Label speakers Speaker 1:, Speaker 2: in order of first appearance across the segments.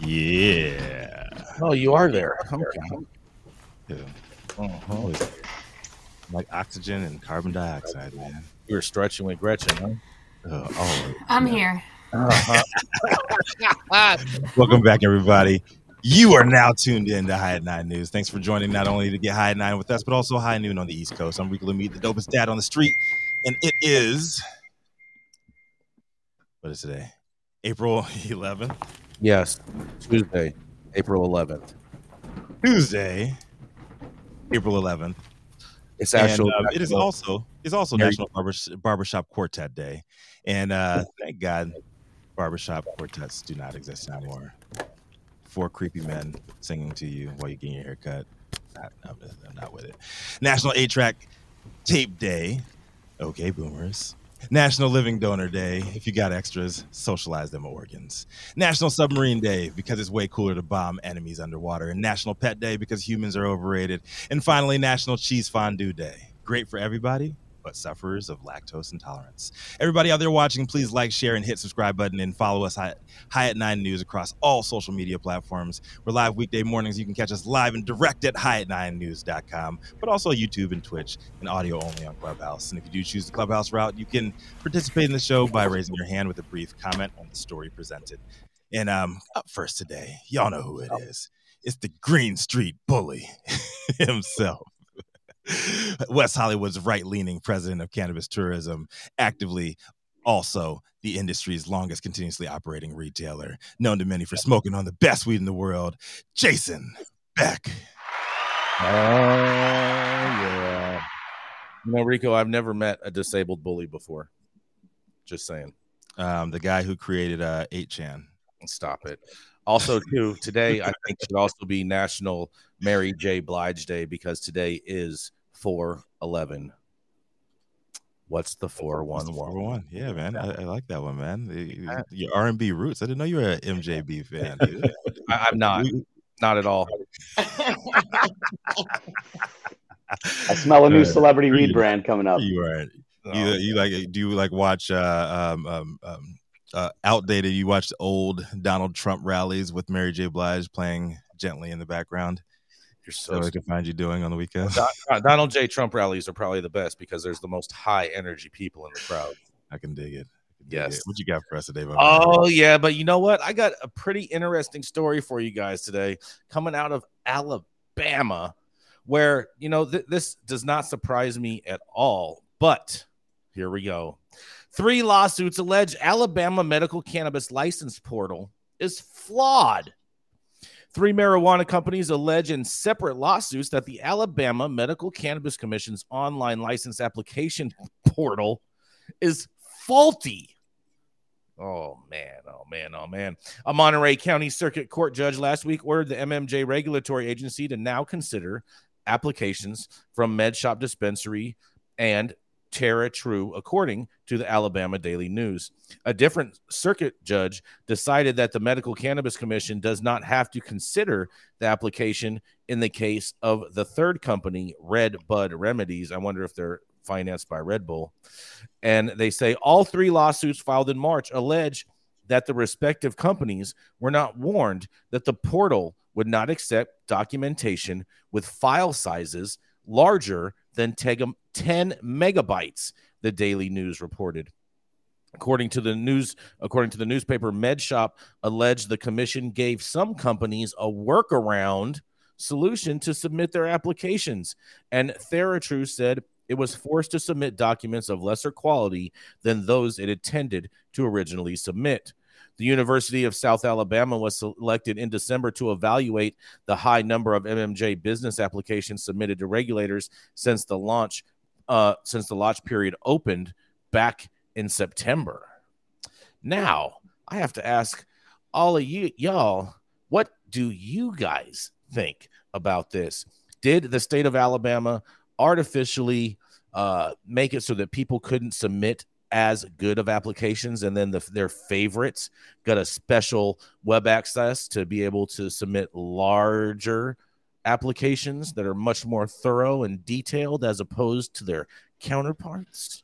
Speaker 1: Yeah.
Speaker 2: Oh, you are there. Okay.
Speaker 1: Yeah.
Speaker 2: Uh-huh.
Speaker 1: Always like oxygen and carbon dioxide, man.
Speaker 2: You were stretching with Gretchen, huh?
Speaker 1: Uh, always.
Speaker 3: I'm
Speaker 1: Yeah.
Speaker 3: here.
Speaker 2: Uh-huh.
Speaker 1: Welcome back, everybody. You are now tuned in to High at Nine News. Thanks for joining not only to get High at Nine with us, but also High Noon on the East Coast. I'm Rico Meet, the dopest dad on the street, and it is what is today? April 11th,
Speaker 2: yes, Tuesday, April 11th.
Speaker 1: Tuesday, April 11th.
Speaker 2: It's actually
Speaker 1: uh, it is also it's also National Barber, Barbershop Quartet Day, and uh, thank God barbershop quartets do not exist anymore. Four creepy men singing to you while you're getting your hair cut. Not, I'm, I'm not with it. National Eight Track Tape Day. Okay, boomers. National Living Donor Day. If you got extras, socialize them organs. National Submarine Day because it's way cooler to bomb enemies underwater. And National Pet Day because humans are overrated. And finally, National Cheese Fondue Day. Great for everybody, but sufferers of lactose intolerance. Everybody out there watching, please like, share, and hit subscribe button and follow us at Nine News across all social media platforms. We're live weekday mornings. You can catch us live and direct at high at nine news.com, but also YouTube and Twitch and audio only on Clubhouse. And if you do choose the Clubhouse route, you can participate in the show by raising your hand with a brief comment on the story presented. And um, up first today, y'all know who it is. It's the Green Street Bully himself. West Hollywood's right leaning president of cannabis tourism, actively also the industry's longest continuously operating retailer, known to many for smoking on the best weed in the world, Jason Beck.
Speaker 2: Oh yeah. You know, Rico, I've never met a disabled bully before. Just saying.
Speaker 1: Um, the guy who created uh, 8chan.
Speaker 2: Stop it. Also, too, today I think should also be National Mary J. Blige Day because today is 411. What's the 411?
Speaker 1: 411. Yeah, man. I, I like that one, man. The- Your R&B roots. I didn't know you were an MJB fan.
Speaker 2: I, I'm not. Not at all.
Speaker 4: I smell a new
Speaker 1: Uh,
Speaker 4: celebrity
Speaker 1: pretty-
Speaker 4: weed brand coming up.
Speaker 1: You are.
Speaker 2: No.
Speaker 1: You, you like? Do you like watch uh, um, um, um, uh, outdated? You watch old Donald Trump rallies with Mary J. Blige playing gently in the background.
Speaker 2: You're
Speaker 1: So I can find you doing on the weekend.
Speaker 2: Don- Donald J. Trump rallies are probably the best because there's the most high energy people in the crowd.
Speaker 1: I can dig it. Can dig
Speaker 2: Yes.
Speaker 1: it. What you got for us today, man?
Speaker 2: Oh, yeah. But you know what? I got a pretty interesting story for you guys today coming out of Alabama, where, you know, th- this does not surprise me at all. But here we go. Three lawsuits allege Alabama medical cannabis license portal is flawed. Three marijuana companies allege in separate lawsuits that the Alabama Medical Cannabis Commission's online license application portal is faulty. Oh man, oh man, oh man. A Montgomery County Circuit Court judge last week ordered the MMJ regulatory agency to now consider applications from Med Shop Dispensary and TheraTrue, according to the Alabama Daily News. A different circuit judge decided that the Medical Cannabis Commission does not have to consider the application in the case of the third company, Red Bud Remedies. I wonder if they're financed by Red Bull. And they say all three lawsuits filed in March allege that the respective companies were not warned that the portal would not accept documentation with file sizes larger than 10 megabytes the Daily News reported. According to the news, according to the newspaper, MedShop alleged the commission gave some companies a workaround solution to submit their applications, and TheraTrue said it was forced to submit documents of lesser quality than those it intended to originally submit. The University of South Alabama was selected in December to evaluate the high number of MMJ business applications submitted to regulators since the launch uh, since the launch period opened back in September. Now, I have to ask all of you y'all, what do you guys think about this? Did the state of Alabama artificially uh, make it so that people couldn't submit as good of applications and then the, their favorites got a special web access to be able to submit larger applications that are much more thorough and detailed as opposed to their counterparts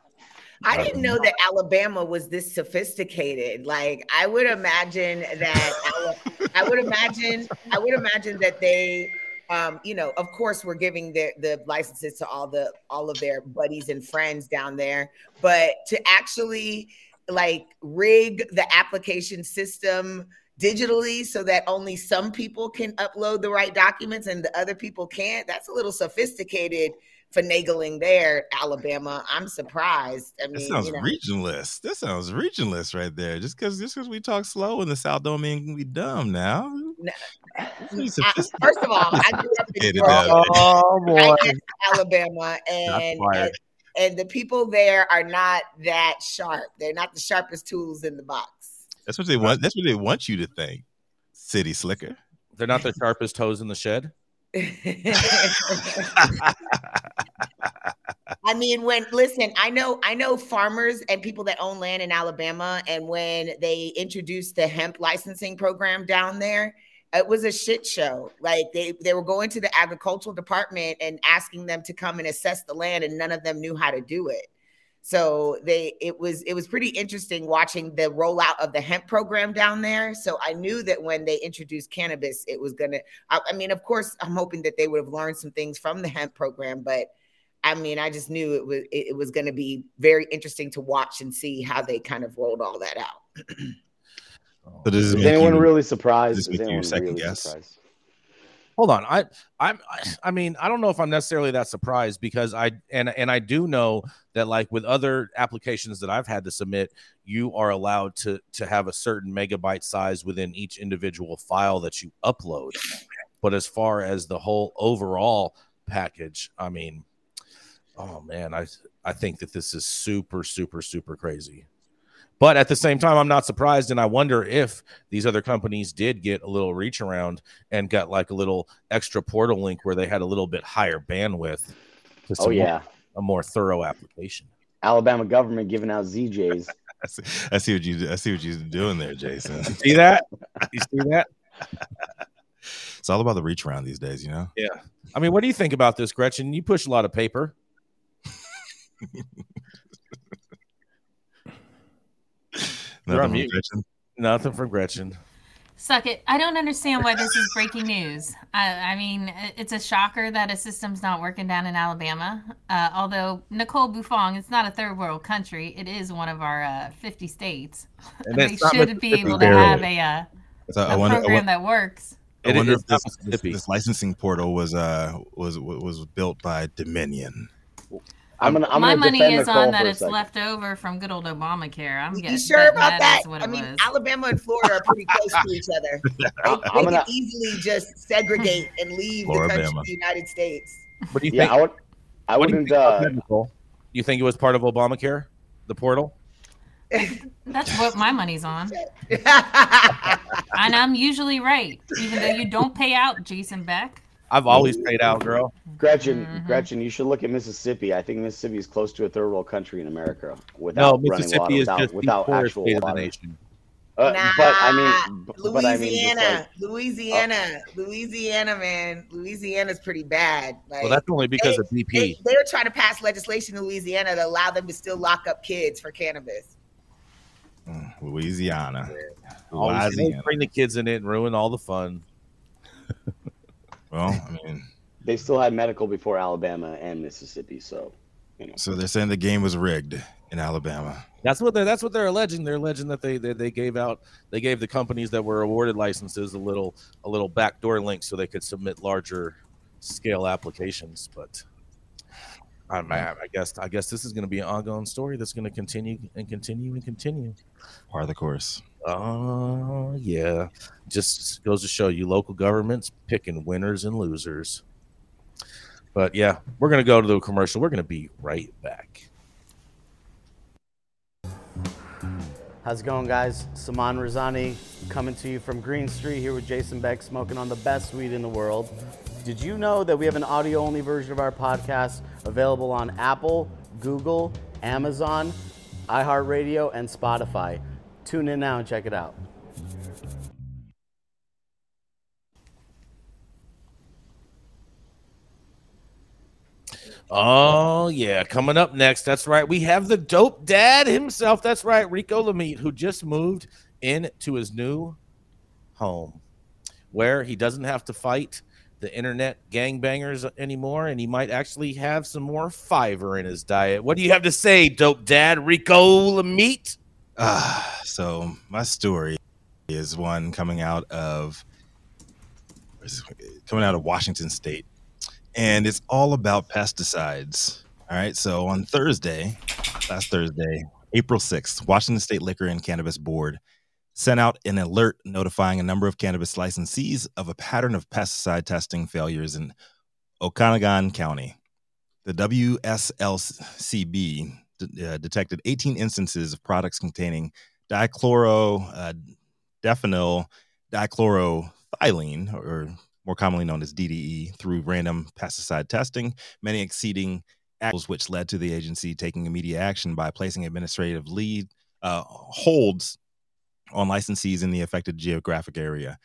Speaker 3: I didn't know that Alabama was this sophisticated. Like I would imagine that I would imagine I would imagine that they um, you know, of course, we're giving the the licenses to all the all of their buddies and friends down there, but to actually like rig the application system digitally so that only some people can upload the right documents and the other people can't, that's a little sophisticated finagling there, Alabama. I'm surprised. I mean,
Speaker 1: that sounds
Speaker 3: you know.
Speaker 1: regionalist. That sounds regionless right there. Just because just because we talk slow in the South don't mean we dumb now.
Speaker 3: No. I, first of all, I grew up in
Speaker 1: Georgia,
Speaker 2: oh boy,
Speaker 3: Alabama, and, and and the people there are not that sharp. They're not the sharpest tools in the box.
Speaker 1: That's what they want. That's what they want you to think. City slicker.
Speaker 2: They're not the sharpest toes in the shed.
Speaker 3: I mean, when listen, I know, I know farmers and people that own land in Alabama, and when they introduced the hemp licensing program down there, it was a shit show. Like they they were going to the agricultural department and asking them to come and assess the land, and none of them knew how to do it. So they it was it was pretty interesting watching the rollout of the hemp program down there. So I knew that when they introduced cannabis, it was gonna. I, I mean, of course, I'm hoping that they would have learned some things from the hemp program, but I mean, I just knew it was it, it was going to be very interesting to watch and see how they kind of rolled all that out.
Speaker 1: so does
Speaker 4: is anyone you, really surprised? Is anyone
Speaker 1: second really guess? Surprised?
Speaker 2: Hold on. I i'm i mean i don't know if i'm necessarily that surprised because i and and i do know that like with other applications that i've had to submit you are allowed to to have a certain megabyte size within each individual file that you upload. But as far as the whole overall package i mean oh man i i think that this is super super super crazy but at the same time, I'm not surprised, and I wonder if these other companies did get a little reach around and got like a little extra portal link where they had a little bit higher bandwidth.
Speaker 4: oh yeah,
Speaker 2: a more thorough application.
Speaker 4: Alabama government giving out ZJs.
Speaker 1: I, see, I see what you I see what you're doing there, Jason.
Speaker 2: see that? You see that?
Speaker 1: It's all about the reach around these days, you know.
Speaker 2: Yeah. I mean, what do you think about this, Gretchen? You push a lot of paper.
Speaker 1: Nothing from Gretchen.
Speaker 2: Nothing from Gretchen.
Speaker 5: Suck it. I don't understand why this is breaking news. I, I, mean, it's a shocker that a system's not working down in Alabama. Uh, although Nicole Buffong, it's not a third world country. It is one of our uh, 50 states. And they should be able to have a, uh, so a wonder, program wonder, that works.
Speaker 1: I wonder if this, this, this, licensing portal was uh was was built by Dominion.
Speaker 4: I'm gonna. I'm
Speaker 5: My
Speaker 4: gonna
Speaker 5: money is
Speaker 4: Nicole
Speaker 5: on that it's left over from good old Obamacare. I'm getting.
Speaker 3: You sure about that?
Speaker 5: that
Speaker 3: I mean,
Speaker 5: was.
Speaker 3: Alabama and Florida are pretty close to each other. They, they gonna, can easily just segregate and leave the country, the United States.
Speaker 2: What do you
Speaker 4: yeah,
Speaker 2: think?
Speaker 4: I would. I
Speaker 2: what
Speaker 4: wouldn't.
Speaker 2: You
Speaker 4: think,
Speaker 2: uh, you think it was part of Obamacare, the portal?
Speaker 5: That's what my money's on. and I'm usually right, even though you don't pay out, Jason Beck.
Speaker 2: I've always paid out, girl.
Speaker 4: Gretchen, mm-hmm. Gretchen, you should look at Mississippi. I think Mississippi is close to a third world country in America without no, Mississippi running water, is without, without actual water. nation.
Speaker 3: Uh, nah, but I mean, Louisiana, I mean, like, Louisiana, uh, Louisiana, man, Louisiana's pretty bad.
Speaker 2: Like, well, that's only because
Speaker 3: they,
Speaker 2: of BP.
Speaker 3: They, they're trying to pass legislation in Louisiana to allow them to still lock up kids for cannabis.
Speaker 1: Mm, Louisiana.
Speaker 2: Always Louisiana. bring the kids in it and ruin all the fun.
Speaker 1: well, I mean,
Speaker 4: they still had medical before Alabama and Mississippi, so
Speaker 1: You know. So they're saying the game was rigged in Alabama.
Speaker 2: That's what they're that's what they're alleging. They're alleging that they, they they gave out they gave the companies that were awarded licenses a little a little backdoor link so they could submit larger scale applications. But I, I guess I guess this is going to be an ongoing story that's going to continue and continue and continue.
Speaker 1: Part of the course.
Speaker 2: Oh yeah, just goes to show you local governments picking winners and losers. But yeah, we're going to go to the commercial. We're going to be right back.
Speaker 6: How's it going, guys? Saman Razani coming to you from Green Street here with Jason Beck, smoking on the best weed in the world. Did you know that we have an audio only version of our podcast available on Apple, Google, Amazon, iHeartRadio, and Spotify? Tune in now and check it out.
Speaker 2: Oh yeah, coming up next. That's right. We have the dope dad himself. That's right, Rico Lamitte, who just moved into his new home, where he doesn't have to fight the internet gangbangers anymore, and he might actually have some more fiber in his diet. What do you have to say, dope dad, Rico Lamitte?
Speaker 1: Uh, so my story is one coming out of coming out of Washington State and it's all about pesticides. All right. So on Thursday, last Thursday, April 6th, Washington State Liquor and Cannabis Board sent out an alert notifying a number of cannabis licensees of a pattern of pesticide testing failures in Okanogan County. The WSLCB uh, detected 18 instances of products containing dichloro, uh, diphenyl, or more commonly known as DDE, through random pesticide testing, many exceeding actuals, which led to the agency taking immediate action by placing administrative lead uh, holds on licensees in the affected geographic area.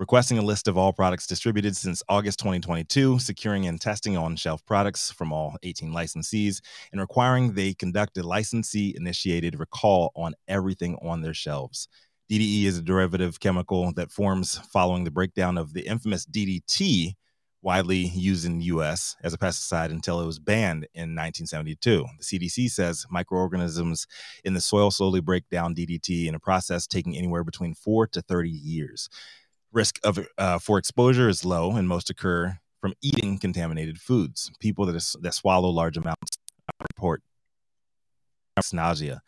Speaker 1: Requesting a list of all products distributed since August 2022, securing and testing on shelf products from all 18 licensees, and requiring they conduct a licensee initiated recall on everything on their shelves. DDE is a derivative chemical that forms following the breakdown of the infamous DDT, widely used in the US as a pesticide until it was banned in 1972. The CDC says microorganisms in the soil slowly break down DDT in a process taking anywhere between 4 to 30 years. Risk of uh, for exposure is low and most occur from eating contaminated foods. People that, is, that swallow large amounts report nausea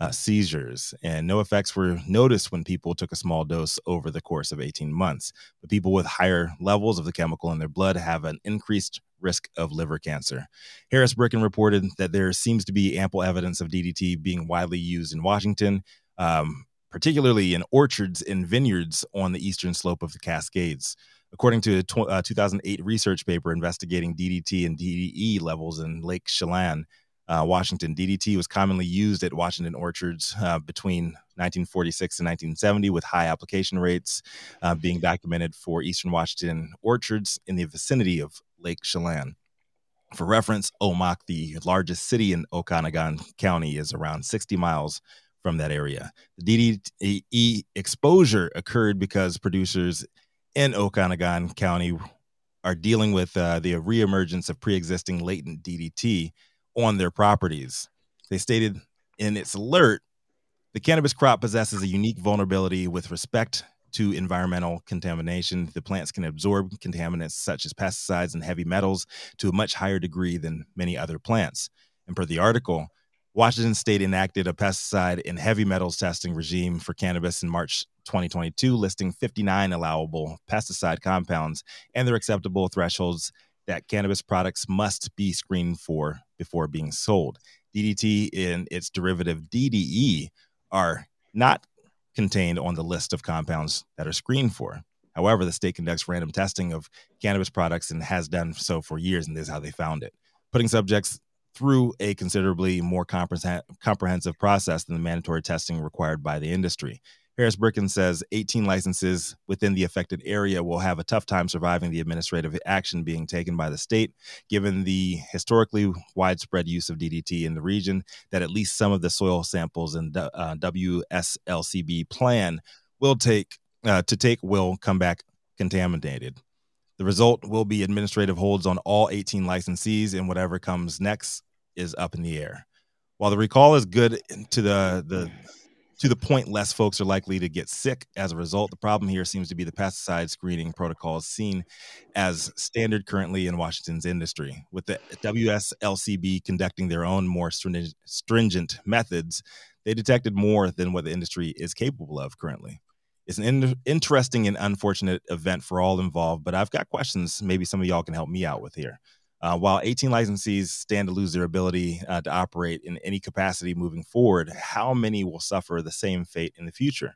Speaker 1: uh, seizures, and no effects were noticed when people took a small dose over the course of 18 months. But people with higher levels of the chemical in their blood have an increased risk of liver cancer. Harris Bricken reported that there seems to be ample evidence of DDT being widely used in Washington, um, particularly in orchards and vineyards on the eastern slope of the Cascades. According to a uh, 2008 research paper investigating DDT and DDE levels in Lake Chelan, uh, Washington. DDT was commonly used at Washington orchards uh, between 1946 and 1970, with high application rates uh, being documented for eastern Washington orchards in the vicinity of Lake Chelan. For reference, Omak, the largest city in Okanogan County, is around 60 miles from that area. The DDE exposure occurred because producers in Okanogan County are dealing with uh, the reemergence of pre-existing latent DDT on their properties. They stated in its alert the cannabis crop possesses a unique vulnerability with respect to environmental contamination. The plants can absorb contaminants such as pesticides and heavy metals to a much higher degree than many other plants. And per the article, Washington State enacted a pesticide and heavy metals testing regime for cannabis in March 2022, listing 59 allowable pesticide compounds and their acceptable thresholds that cannabis products must be screened for before being sold. DDT and its derivative DDE are not contained on the list of compounds that are screened for. However, the state conducts random testing of cannabis products and has done so for years, and this is how they found it. Putting subjects through a considerably more comprehensive process than the mandatory testing required by the industry. Harris Bricken says 18 licenses within the affected area will have a tough time surviving the administrative action being taken by the state, given the historically widespread use of DDT in the region, that at least some of the soil samples in the uh, WSLCB plan will take uh, to take will come back contaminated. The result will be administrative holds on all 18 licensees, and whatever comes next is up in the air. While the recall is good to the the to the point less folks are likely to get sick as a result. The problem here seems to be the pesticide screening protocols seen as standard currently in Washington's industry. With the WSLCB conducting their own more stringent methods, they detected more than what the industry is capable of currently. It's an in- interesting and unfortunate event for all involved, but I've got questions maybe some of y'all can help me out with here. Uh, while 18 licensees stand to lose their ability uh, to operate in any capacity moving forward, how many will suffer the same fate in the future?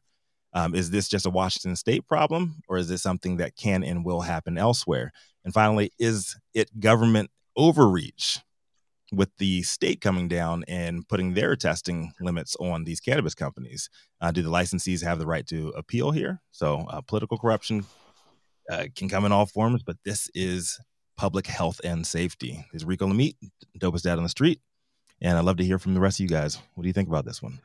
Speaker 1: Um, is this just a Washington state problem, or is this something that can and will happen elsewhere? And finally, is it government overreach with the state coming down and putting their testing limits on these cannabis companies? Uh, do the licensees have the right to appeal here? So, uh, political corruption uh, can come in all forms, but this is public health and safety. This is Rico Lamitte, dopest dad on the street. And I'd love to hear from the rest of you guys. What do you think about this one?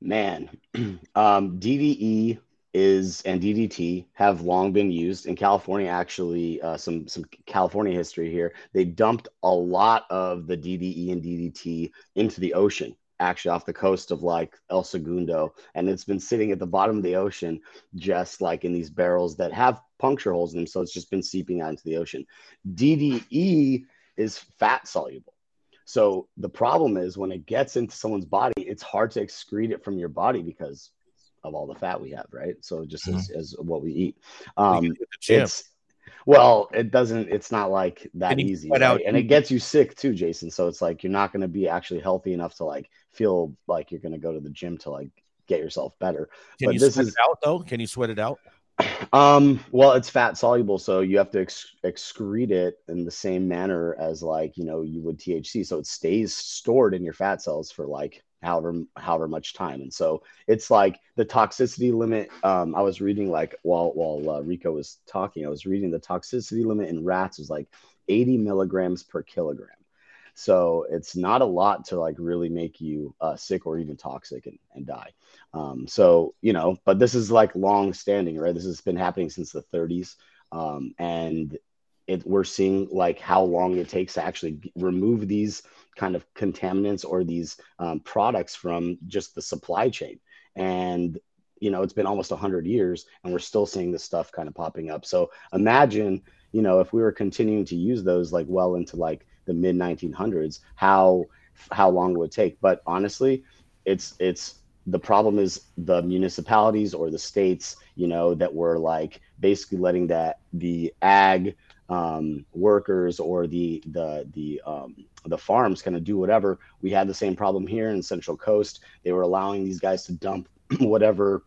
Speaker 4: Man, um, DDE is and DDT have long been used in California. Actually, uh, some some California history here. They dumped a lot of the DDE and DDT into the ocean actually off the coast of like El Segundo, and it's been sitting at the bottom of the ocean, just like in these barrels that have puncture holes in them. So it's just been seeping out into the ocean. DDE is fat soluble. So the problem is when it gets into someone's body, it's hard to excrete it from your body because of all the fat we have, right? So just mm-hmm. as, as what we eat. Um, it's well, it doesn't. It's not like that easy, right? and it gets you sick too, Jason. So it's like you're not going to be actually healthy enough to like feel like you're going to go to the gym to like get yourself better.
Speaker 2: Can but you this sweat is, it out though? Can you sweat it out?
Speaker 4: Um, well, it's fat soluble, so you have to ex- excrete it in the same manner as like you know you would THC, so it stays stored in your fat cells for like however however much time. And so it's like the toxicity limit um, i was reading like while while uh, rico was talking i was reading the toxicity limit in rats is like 80 milligrams per kilogram. So it's not a lot to like really make you uh, sick or even toxic and, and die. Um, so you know but this is like long standing right? This has been happening since the 30s um, and it, we're seeing like how long it takes to actually remove these kind of contaminants or these um, products from just the supply chain. And you know, it's been almost 100 years and we're still seeing this stuff kind of popping up. So imagine, you know, if we were continuing to use those like well into like the mid 1900s, how how long would it take? But honestly, it's it's the problem is the municipalities or the states, you know, that were like basically letting that the ag um, workers or the the the um, the farms kind of do whatever. We had the same problem here in Central Coast. They were allowing these guys to dump whatever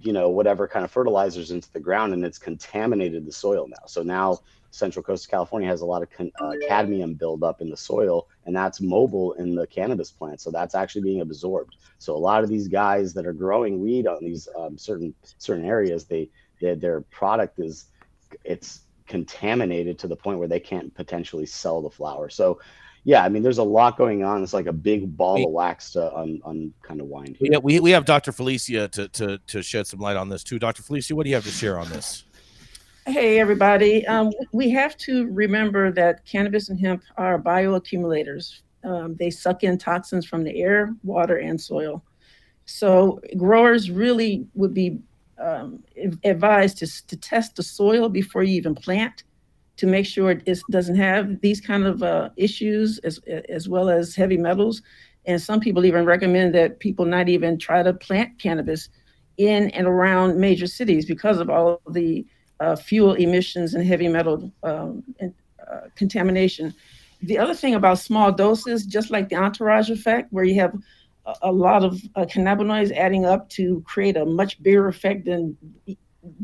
Speaker 4: you know whatever kind of fertilizers into the ground, and it's contaminated the soil now. So now Central Coast of California has a lot of con- uh, cadmium buildup in the soil, and that's mobile in the cannabis plant. So that's actually being absorbed. So a lot of these guys that are growing weed on these um, certain certain areas, they, they their product is it's contaminated to the point where they can't potentially sell the flower. So, yeah, I mean, there's a lot going on. It's like a big ball we, of wax to un, un kind of wind.
Speaker 2: Here. Yeah, we, we have Dr. Felicia to, to to shed some light on this too. Dr. Felicia, what do you have to share on this?
Speaker 7: Hey, everybody. Um, we have to remember that cannabis and hemp are bioaccumulators. Um, they suck in toxins from the air, water, and soil. So growers really would be um, advised to, to test the soil before you even plant to make sure it doesn't have these kind of uh, issues as, as well as heavy metals. And some people even recommend that people not even try to plant cannabis in and around major cities because of all of the uh, fuel emissions and heavy metal um, and, uh, contamination. The other thing about small doses, just like the entourage effect, where you have a lot of uh, cannabinoids adding up to create a much bigger effect than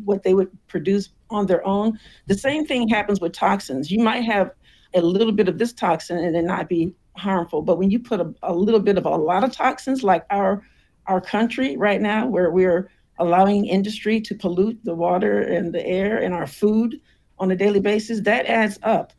Speaker 7: what they would produce on their own. The same thing happens with toxins. You might have a little bit of this toxin and it not be harmful, but when you put a, a little bit of a lot of toxins, like our our country right now, where we're allowing industry to pollute the water and the air and our food on a daily basis, that adds up.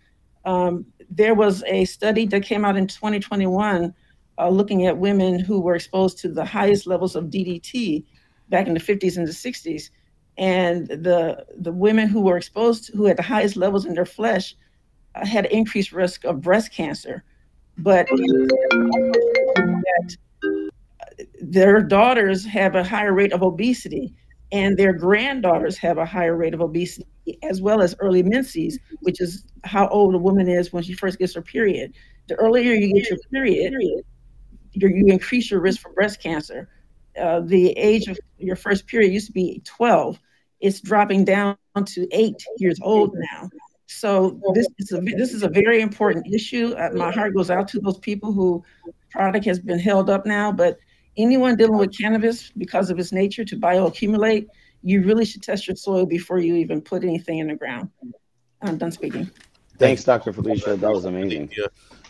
Speaker 7: Um, there was a study that came out in 2021 uh, looking at women who were exposed to the highest levels of DDT back in the 50s and the 60s. And the, the women who were exposed, to, who had the highest levels in their flesh, uh, had increased risk of breast cancer. but that their daughters have a higher rate of obesity and their granddaughters have a higher rate of obesity as well as early menses which is how old a woman is when she first gets her period the earlier you get your period you you increase your risk for breast cancer uh, the age of your first period used to be 12 it's dropping down to eight years old now so this is a this is a very important issue. Uh, my heart goes out to those people who product has been held up now. But anyone dealing with cannabis because of its nature to bioaccumulate, you really should test your soil before you even put anything in the ground. I'm done speaking.
Speaker 4: Thanks, Dr. Felicia. That was amazing.
Speaker 2: Yeah.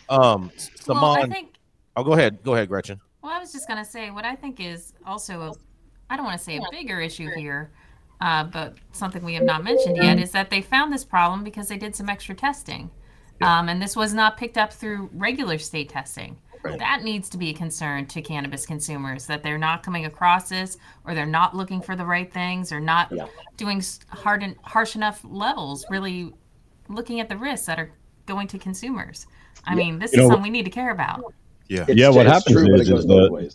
Speaker 2: Um,
Speaker 5: Well, I
Speaker 2: Saman,
Speaker 5: think
Speaker 2: oh, go ahead. Go ahead, Gretchen.
Speaker 5: Well, I was just going to say what I think is also a, I don't want to say a bigger issue here, uh, but something we have not mentioned yet is that they found this problem because they did some extra testing. Um, and this was not picked up through regular state testing.
Speaker 2: Right.
Speaker 5: That needs to be a concern to cannabis consumers that they're not coming across this or they're not looking for the right things or not
Speaker 4: Yeah.
Speaker 5: doing hard and harsh enough levels, really looking at the risks that are going to consumers. I mean, this
Speaker 8: You
Speaker 5: is
Speaker 8: know-
Speaker 5: something we need to care about.
Speaker 2: Yeah.
Speaker 4: It's
Speaker 8: Yeah, what happens
Speaker 4: true,
Speaker 8: is- is the-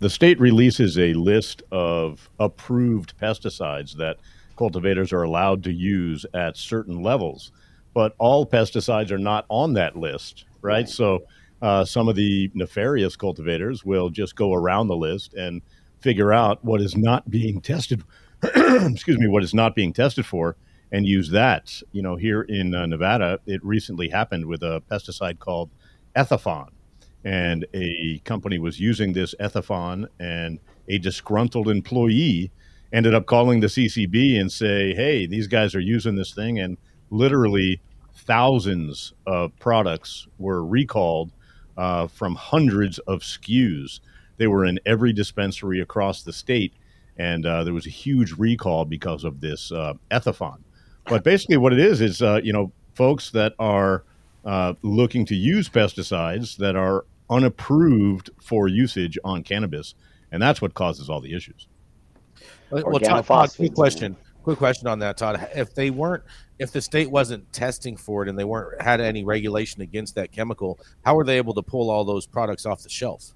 Speaker 8: the state releases a list of approved pesticides that cultivators are allowed to use at certain levels, but all pesticides are not on that list, right?
Speaker 4: Right.
Speaker 8: So uh, some of the nefarious cultivators will just go around the list and figure out what is not being tested. excuse me, what is not being tested for, and use that. You know, here in uh, Nevada, it recently happened with a pesticide called Ethephon and a company was using this ethephon and a disgruntled employee ended up calling the CCB and say, "Hey, these guys are using this thing," and literally thousands of products were recalled uh, from hundreds of SKUs. They were in every dispensary across the state, and uh, there was a huge recall because of this uh, ethephon. But basically, what it is is, uh, you know, folks that are uh, looking to use pesticides that are unapproved for usage on cannabis, and that's what causes all the issues.
Speaker 2: Well, well, Todd, Todd, quick question. Quick question on that, Todd. If they weren't, if the state wasn't testing for it and they weren't had any regulation against that chemical, how were they able to pull all those products off the shelf?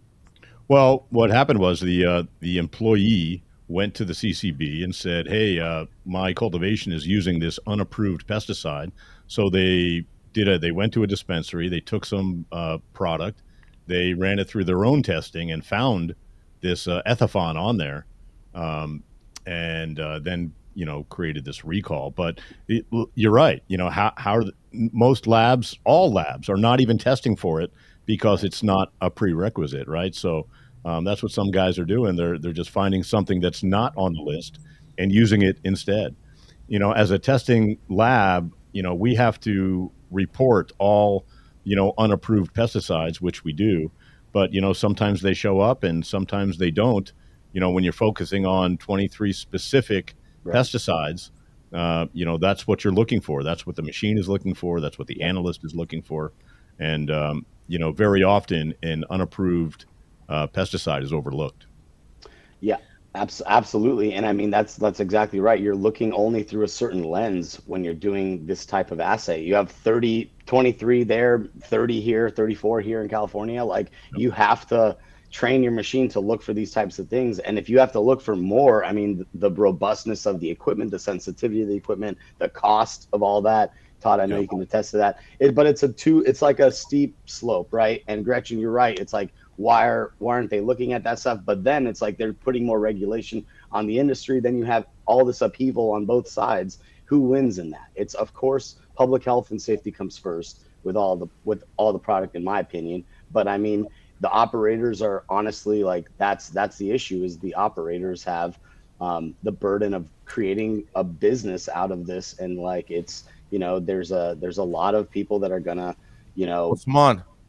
Speaker 8: Well, what happened was the uh, the employee went to the CCB and said, "Hey, uh, my cultivation is using this unapproved pesticide." So they did a they went to a dispensary, they took some uh, product, they ran it through their own testing and found this uh, ethephon on there, um, and uh, then you know created this recall. But it, you're right. You know how how are the, most labs, all labs, are not even testing for it because it's not a prerequisite, right? So um, that's what some guys are doing. They're they're just finding something that's not on the list and using it instead. You know, as a testing lab, you know we have to report all you know unapproved pesticides, which we do. But you know sometimes they show up and sometimes they don't. You know when you're focusing on 23 specific
Speaker 4: Right.
Speaker 8: pesticides, uh, you know that's what you're looking for. That's what the machine is looking for. That's what the analyst is looking for. And um, you know, very often an unapproved uh, pesticide is overlooked.
Speaker 4: Yeah, absolutely. And I mean, that's that's exactly right. You're looking only through a certain lens when you're doing this type of assay. You have 30, 23 there, 30 here, 34 here in California. Like you have to train your machine to look for these types of things. And if you have to look for more, I mean, the robustness of the equipment, the sensitivity of the equipment, the cost of all that. Todd, I know
Speaker 8: Yeah.
Speaker 4: you can attest to that. It, but it's a two, it's like a steep slope, right? And Gretchen, you're right. It's like, why are why aren't they looking at that stuff? But then it's like they're putting more regulation on the industry. Then you have all this upheaval on both sides. Who wins in that? It's of course public health and safety comes first with all the with all the product, in my opinion. But I mean, the operators are honestly like that's that's the issue is the operators have um, the burden of creating a business out of this, and like it's you know there's a there's a lot of people that are gonna you know
Speaker 2: Well,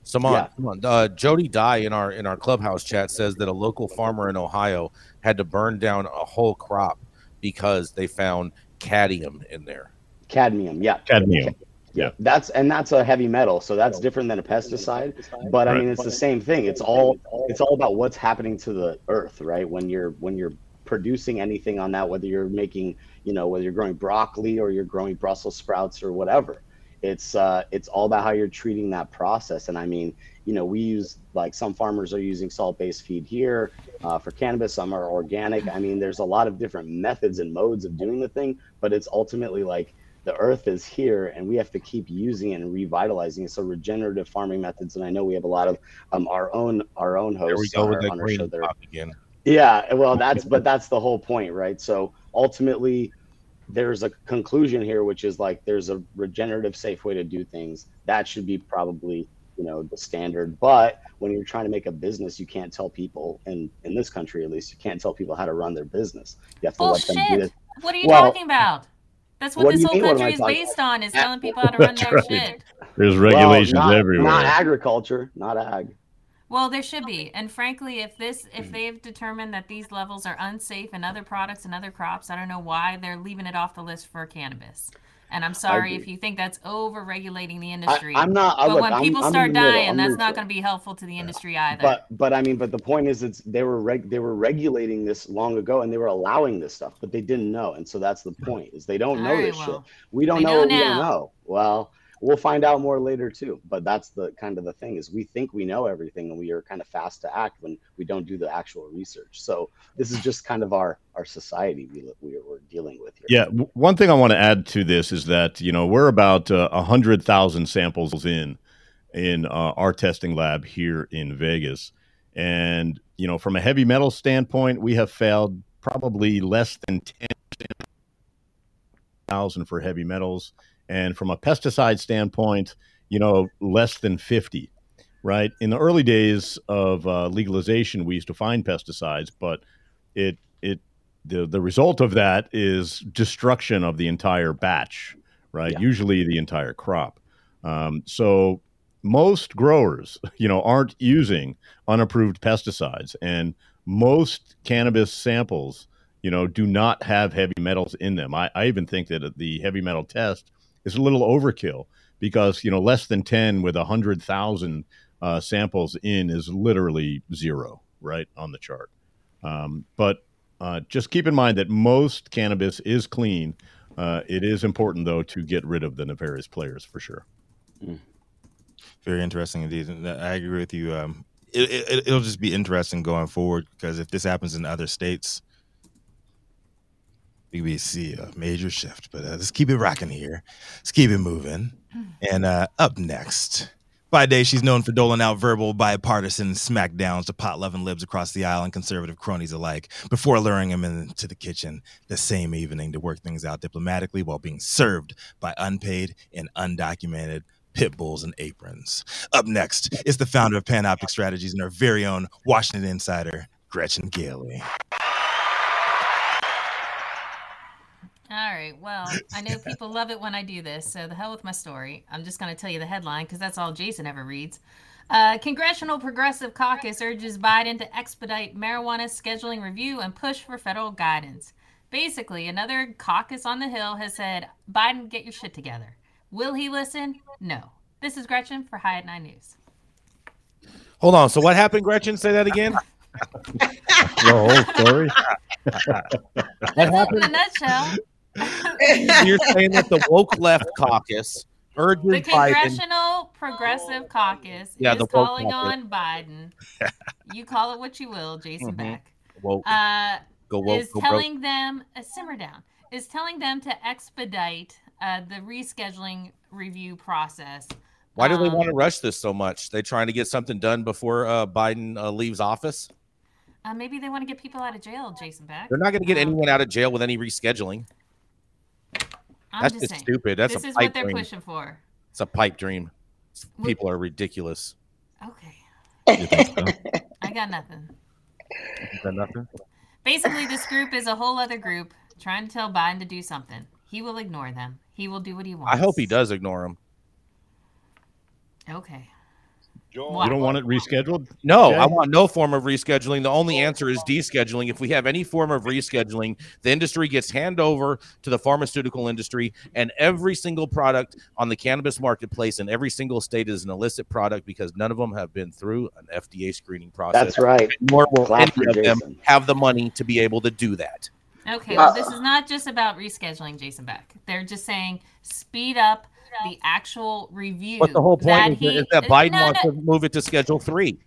Speaker 2: Saman, Saman,
Speaker 4: Yeah.
Speaker 2: come on. Uh, Jody Dye in our in our clubhouse chat says that a local farmer in Ohio had to burn down a whole crop because they found cadmium in there.
Speaker 4: cadmium. Yeah,
Speaker 8: Cadmium. Yeah.
Speaker 4: that's and that's a heavy metal so that's different than a pesticide but i mean it's the same thing it's all it's all about what's happening to the earth right when you're when you're producing anything on that whether you're making you know whether you're growing broccoli or you're growing brussels sprouts or whatever it's uh, it's all about how you're treating that process. And I mean, you know, we use like some farmers are using salt-based feed here uh, for cannabis. Some are organic. I mean, there's a lot of different methods and modes of doing the thing, but it's ultimately like the earth is here and we have to keep using it and revitalizing it. So regenerative farming methods, and I know we have a lot of um, our own our own
Speaker 2: There we
Speaker 4: hosts
Speaker 2: go
Speaker 4: on
Speaker 2: with
Speaker 4: our, on our
Speaker 2: green
Speaker 4: show. There,
Speaker 2: again.
Speaker 4: yeah, well, that's but that's the whole point, right? So ultimately, there's a conclusion here, which is like there's a regenerative, safe way to do things. That should be probably you know the standard. But when you're trying to make a business, you can't tell people, and in this country at least, you can't tell people how to run their business. You have to let them do
Speaker 5: Bullshit.
Speaker 4: it.
Speaker 5: What are you
Speaker 4: Well,
Speaker 5: talking about? That's what,
Speaker 4: what
Speaker 5: this whole
Speaker 4: mean,
Speaker 5: country is
Speaker 4: talking
Speaker 5: based on is telling people how to run their
Speaker 8: right.
Speaker 5: shit.
Speaker 8: There's
Speaker 4: Well,
Speaker 8: regulations
Speaker 4: not,
Speaker 8: everywhere.
Speaker 4: Not agriculture, not ag.
Speaker 5: Well, there should be. And frankly, if this
Speaker 4: Mm.
Speaker 5: if they've determined that these levels are unsafe in other products and other crops, I don't know why they're leaving it off the list for cannabis. And I'm sorry if you think that's over regulating the industry.
Speaker 4: I'm not. I
Speaker 5: but
Speaker 4: look,
Speaker 5: when
Speaker 4: I'm-
Speaker 5: people
Speaker 4: I'm
Speaker 5: start
Speaker 4: in the
Speaker 5: dying,
Speaker 4: I'm
Speaker 5: that's not going to be helpful to the industry either.
Speaker 4: But but I mean, but the point is, it's they were reg, they were regulating this long ago, and they were allowing this stuff, but they didn't know, and so that's the point is they don't know
Speaker 5: All right,
Speaker 4: this
Speaker 5: well,
Speaker 4: shit. We don't know,
Speaker 5: know
Speaker 4: what we don't know. Well, we'll find out more later too. But that's the kind of the thing is we think we know everything, and we are kind of fast to act when we don't do the actual research. So this is just kind of our our society we we we're dealing with here.
Speaker 8: Yeah, one thing I want to add to this is that you know we're about uh, a hundred thousand samples in in uh, our testing lab here in Vegas, and you know from a heavy metal standpoint, we have failed probably less than ten thousand for heavy metals, and from a pesticide standpoint, you know less than fifty. Right in the early days of uh, legalization, we used to find pesticides, but it it the the result of that is destruction of the entire batch, right?
Speaker 4: Yeah.
Speaker 8: Usually the entire crop. Um, so most growers, you know, aren't using unapproved pesticides, and most cannabis samples, you know, do not have heavy metals in them. I, I even think that the heavy metal test is a little overkill because you know less than ten with a hundred thousand uh, samples in is literally zero, right on the chart. Um, but uh, just keep in mind that most cannabis is clean. Uh, it is important, though, to get rid of the nefarious players for sure.
Speaker 1: Very interesting indeed. And I agree with you. Um, it, it, it'll just be interesting going forward because if this happens in other states, we we see a major shift. But uh, let's keep it rocking here. Let's keep it moving. And uh, up next, by day, she's known for doling out verbal bipartisan smackdowns to pot loving libs across the aisle and conservative cronies alike before luring them into the kitchen the same evening to work things out diplomatically while being served by unpaid and undocumented pit bulls and aprons. Up next is the founder of Panoptic Strategies and our very own Washington insider, Gretchen Gailey.
Speaker 5: All right. Well, I know people love it when I do this, so the hell with my story. I'm just going to tell you the headline because that's all Jason ever reads. Uh, Congressional Progressive Caucus urges Biden to expedite marijuana scheduling review and push for federal guidance. Basically, another caucus on the Hill has said, Biden, get your shit together. Will he listen? No. This is Gretchen for High at Nine News.
Speaker 2: Hold on. So what happened, Gretchen? Say that again.
Speaker 8: The whole story.
Speaker 5: That's it in a nutshell.
Speaker 2: You're saying that the woke left caucus urges
Speaker 5: The
Speaker 2: Biden.
Speaker 5: Congressional Progressive Caucus
Speaker 2: Yeah,
Speaker 5: is
Speaker 2: the
Speaker 5: calling
Speaker 2: caucus.
Speaker 5: on Biden. you call it what you will, Jason
Speaker 2: Mhm.
Speaker 5: Beck.
Speaker 2: Woke,
Speaker 5: Uh,
Speaker 2: go woke,
Speaker 5: is
Speaker 2: go broke.
Speaker 5: telling them uh, simmer down is telling them to expedite uh, the rescheduling review process
Speaker 2: Why do they
Speaker 5: um,
Speaker 2: want to rush this so much? They trying to get something done before uh, Biden uh, leaves office.
Speaker 5: uh, maybe they want to get people out of jail jason beck
Speaker 2: They're not going to get
Speaker 5: Um,
Speaker 2: anyone out of jail with any rescheduling.
Speaker 5: I'm
Speaker 2: That's
Speaker 5: just
Speaker 2: just
Speaker 5: saying
Speaker 2: stupid. That's
Speaker 5: this
Speaker 2: a
Speaker 5: is what they're
Speaker 2: dream.
Speaker 5: pushing for
Speaker 2: It's a pipe dream. People are ridiculous.
Speaker 5: okay
Speaker 1: so?
Speaker 5: i got nothing
Speaker 2: Is that nothing?
Speaker 5: basically this group is a whole other group trying to tell biden to do something he will ignore them he will do what he wants
Speaker 2: I hope he does ignore them.
Speaker 5: okay
Speaker 8: You don't want it rescheduled?
Speaker 2: No,
Speaker 8: Okay.
Speaker 2: I want no form of rescheduling. The only answer is descheduling. If we have any form of rescheduling, the industry gets hand over to the pharmaceutical industry, and every single product on the cannabis marketplace in every single state is an illicit product because none of them have been through an FDA screening process.
Speaker 4: That's right.
Speaker 2: Nor will
Speaker 4: Clap
Speaker 2: any
Speaker 4: for
Speaker 2: of them have the money to be able to do that.
Speaker 5: Okay, uh, well, this is not just about rescheduling Jason Beck. They're just saying speed up the actual review.
Speaker 2: But the whole point
Speaker 5: that
Speaker 2: is,
Speaker 5: he-
Speaker 2: that, is that Biden
Speaker 5: no,
Speaker 2: wants to move it to Schedule Three,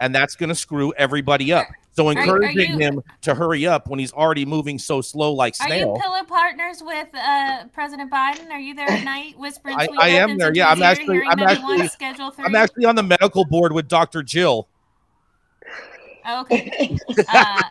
Speaker 2: and that's going to screw everybody up. So
Speaker 5: are
Speaker 2: encouraging
Speaker 5: you-
Speaker 2: him to hurry up when he's already moving so slow, like snail.
Speaker 5: Are you pillow partners with uh, President Biden? Are you there at night whispering
Speaker 2: I- I am there. Yeah, I'm actually- I'm
Speaker 5: that he wants
Speaker 2: actually-
Speaker 5: Schedule three.
Speaker 2: I'm actually on the medical board with Dr. Jill.
Speaker 5: Oh, okay. Uh,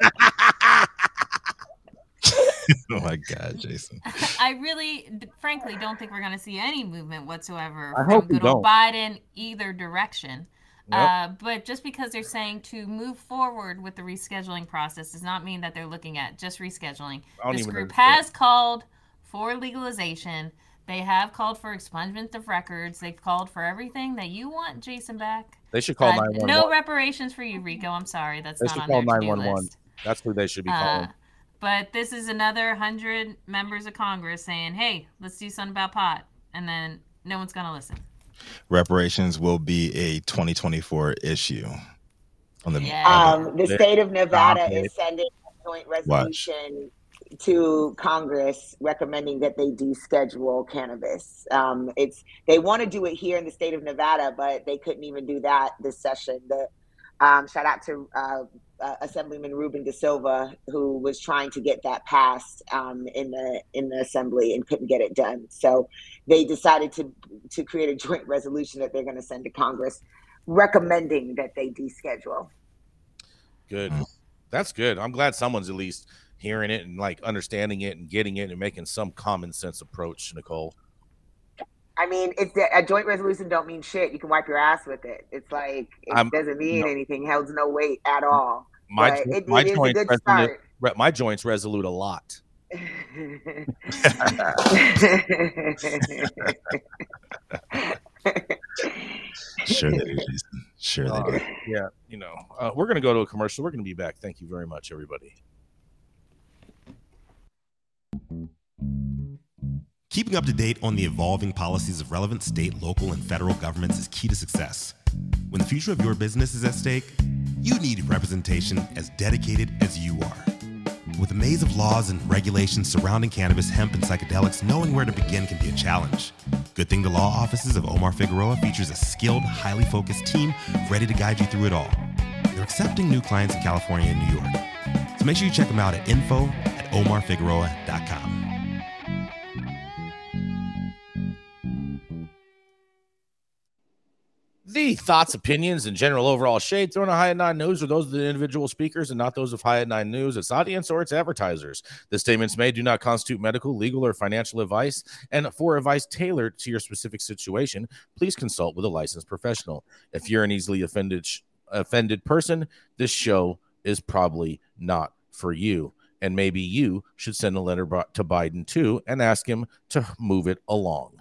Speaker 1: oh my God, Jason.
Speaker 5: I really, frankly, don't think we're going to see any movement whatsoever
Speaker 2: I
Speaker 5: from
Speaker 2: hope we
Speaker 5: good old
Speaker 2: don't.
Speaker 5: Biden either direction.
Speaker 2: Yep.
Speaker 5: Uh, but just because they're saying to move forward with the rescheduling process does not mean that they're looking at just rescheduling. This group
Speaker 2: understand.
Speaker 5: has called for legalization. They have called for expungement of records. They've called for everything that you want, Jason Beck.
Speaker 2: They should call
Speaker 5: Uh,
Speaker 2: 911.
Speaker 5: no reparations for you, Rico. I'm sorry, that's
Speaker 2: They
Speaker 5: not
Speaker 2: should
Speaker 5: on
Speaker 2: call
Speaker 5: their to-do
Speaker 2: 911. That's who they should be calling.
Speaker 5: Uh, but this is another hundred members of Congress saying, "Hey, let's do something about pot," and then no one's gonna listen.
Speaker 1: Reparations will be a 2024 issue. On the
Speaker 5: Yeah.
Speaker 1: on
Speaker 3: Um, the state of Nevada is sending a joint resolution to Congress recommending that they deschedule cannabis. Um, it's they want to do it here in the state of Nevada, but they couldn't even do that this session. The um, shout out to uh, uh, Assemblyman Ruben De Silva, who was trying to get that passed um, in the in the assembly and couldn't get it done. So they decided to to create a joint resolution that they're going to send to Congress, recommending that they deschedule.
Speaker 2: Good. That's good. I'm glad someone's at least hearing it and like understanding it and getting it and making some common sense approach, Nicole.
Speaker 3: I mean, it's a joint resolution don't mean shit. You can wipe your ass with it. It's like it
Speaker 2: I'm-
Speaker 3: doesn't mean
Speaker 2: no.
Speaker 3: anything. Holds no weight at all.
Speaker 2: My
Speaker 3: but it,
Speaker 2: my
Speaker 3: it is a
Speaker 2: joints
Speaker 3: good
Speaker 2: resolute,
Speaker 3: start.
Speaker 2: my joints resolute a lot.
Speaker 1: Sure they do, Jason. Sure
Speaker 2: Uh,
Speaker 1: they do.
Speaker 2: yeah, you know, uh, we're gonna go to a commercial. We're gonna be back. Thank you very much, everybody.
Speaker 9: Keeping up to date on the evolving policies of relevant state, local, and federal governments is key to success. When the future of your business is at stake, you need representation as dedicated as you are. With a maze of laws and regulations surrounding cannabis, hemp, and psychedelics, knowing where to begin can be a challenge. Good thing the law offices of Omar Figueroa features a skilled, highly focused team ready to guide you through it all. They're accepting new clients in California and New York. So make sure you check them out at info at omarfigueroa.com.
Speaker 2: The thoughts, opinions, and general overall shade thrown at at Nine News are those of the individual speakers and not those of at Nine News, its audience, or its advertisers. The statements made do not constitute medical, legal, or financial advice, and for advice tailored to your specific situation, please consult with a licensed professional. If you're an easily offended offended person, this show is probably not for you. And maybe you should send a letter to Biden too and ask him to move it along.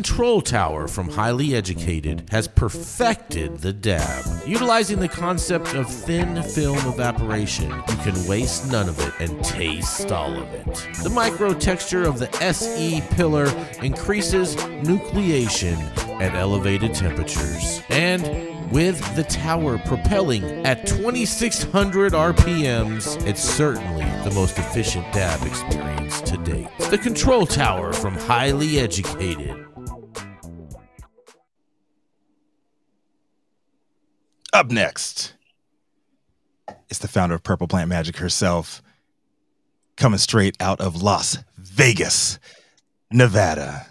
Speaker 2: Control Tower from Highly Educated has perfected the dab. Utilizing the concept of thin film evaporation, you can waste none of it and taste all of it. The micro texture of the SE pillar increases nucleation at elevated temperatures. And with the tower propelling at 2600 RPMs, it's certainly the most efficient dab experience to date. The Control Tower from Highly Educated.
Speaker 1: Up next, it's the founder of Purple Plant Magic herself, coming straight out of Las Vegas, Nevada.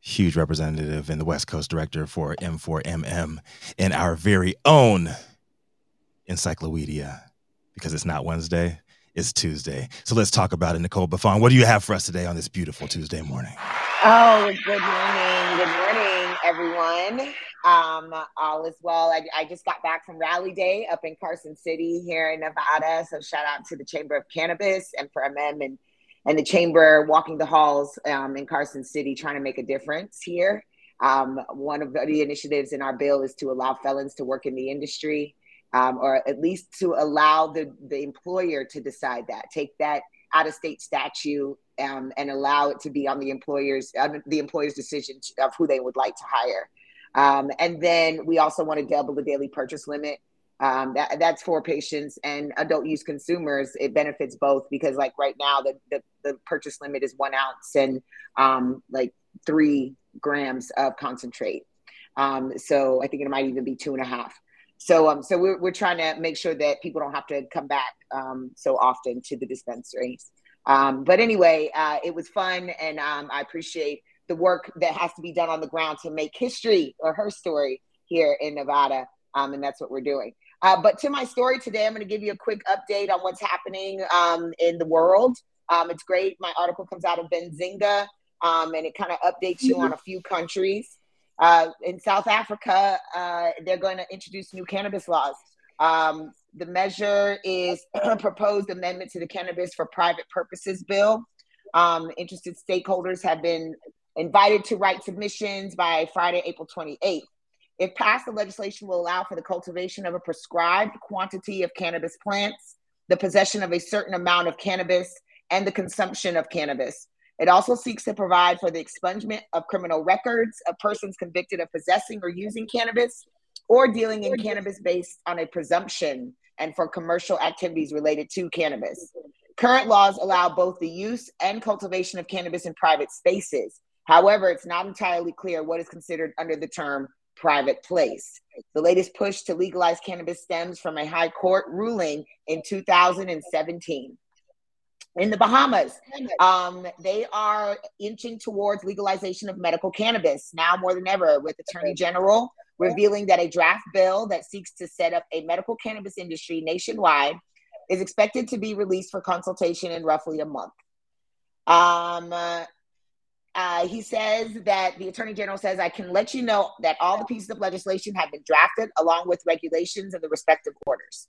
Speaker 1: Huge representative and the West Coast director for M4MM and our very own encyclopedia because it's not Wednesday, it's Tuesday. So let's talk about it. Nicole Buffong, what do you have for us today on this beautiful Tuesday morning?
Speaker 3: Oh, good morning. Good morning, everyone. Um, all is well. I, I just got back from Rally Day up in Carson City here in Nevada. So shout out to the Chamber of Cannabis and for MM and and the chamber walking the halls um, in Carson City, trying to make a difference here. Um, one of the initiatives in our bill is to allow felons to work in the industry, um, or at least to allow the the employer to decide that. Take that out of state statute um, and allow it to be on the employer's uh, the employer's decision of who they would like to hire. Um, and then we also want to double the daily purchase limit Um, that, that's for patients and adult use consumers. It benefits both because, like right now, the the, the purchase limit is one ounce and um, like three grams of concentrate. Um, so I think it might even be two and a half. So um, so we're we're trying to make sure that people don't have to come back um, so often to the dispensaries. Um, but anyway, uh, it was fun, and um, I appreciate the work that has to be done on the ground to make history or her story here in Nevada. Um, and that's what we're doing. Uh, but to my story today, I'm going to give you a quick update on what's happening um, in the world. Um, it's great. My article comes out of Benzinga, um, and it kind of updates you on a few countries. Uh, in South Africa, uh, they're going to introduce new cannabis laws. The measure is a proposed amendment to the Cannabis for Private Purposes Bill. Um, interested stakeholders have been invited to write submissions by Friday, April 28th. If passed, the legislation will allow for the cultivation of a prescribed quantity of cannabis plants, the possession of a certain amount of cannabis, and the consumption of cannabis. It also seeks to provide for the expungement of criminal records of persons convicted of possessing or using cannabis or dealing in cannabis based on a presumption and for commercial activities related to cannabis. Current laws allow both the use and cultivation of cannabis in private spaces. However, it's not entirely clear what is considered under the term private place. The latest push to legalize cannabis stems from a high court ruling in 2017. In the Bahamas, um, they are inching towards legalization of medical cannabis now more than ever, with Attorney General revealing that a draft bill that seeks to set up a medical cannabis industry nationwide is expected to be released for consultation in roughly a month. Um, uh, uh, he says that the attorney general says, I can let you know that all the pieces of legislation have been drafted along with regulations and the respective orders.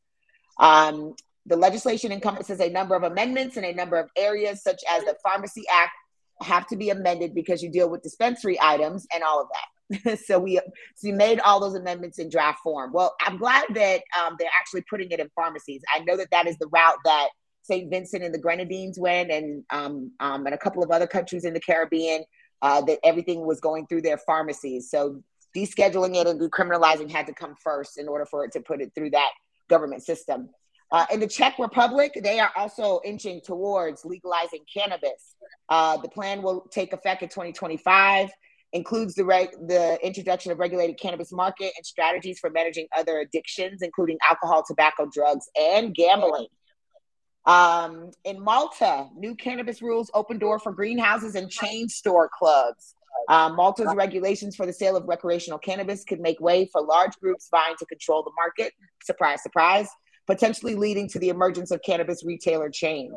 Speaker 3: Um, the legislation encompasses a number of amendments in a number of areas, such as the Pharmacy Act, have to be amended because you deal with dispensary items and all of that. so we so we made all those amendments in draft form. Well, I'm glad that um, they're actually putting it in pharmacies. I know that that is the route that St. Vincent and the Grenadines went, and um, um, and a couple of other countries in the Caribbean, uh, that everything was going through their pharmacies. So descheduling it and decriminalizing had to come first in order for it to put it through that government system. Uh, in the Czech Republic, they are also inching towards legalizing cannabis. Uh, the plan will take effect in 2025, includes the, reg- the introduction of regulated cannabis market and strategies for managing other addictions, including alcohol, tobacco, drugs, and gambling. Um, in Malta, new cannabis rules open door for greenhouses and chain store clubs. Um, Malta's regulations for the sale of recreational cannabis could make way for large groups vying to control the market. Surprise, surprise, potentially leading to the emergence of cannabis retailer chains.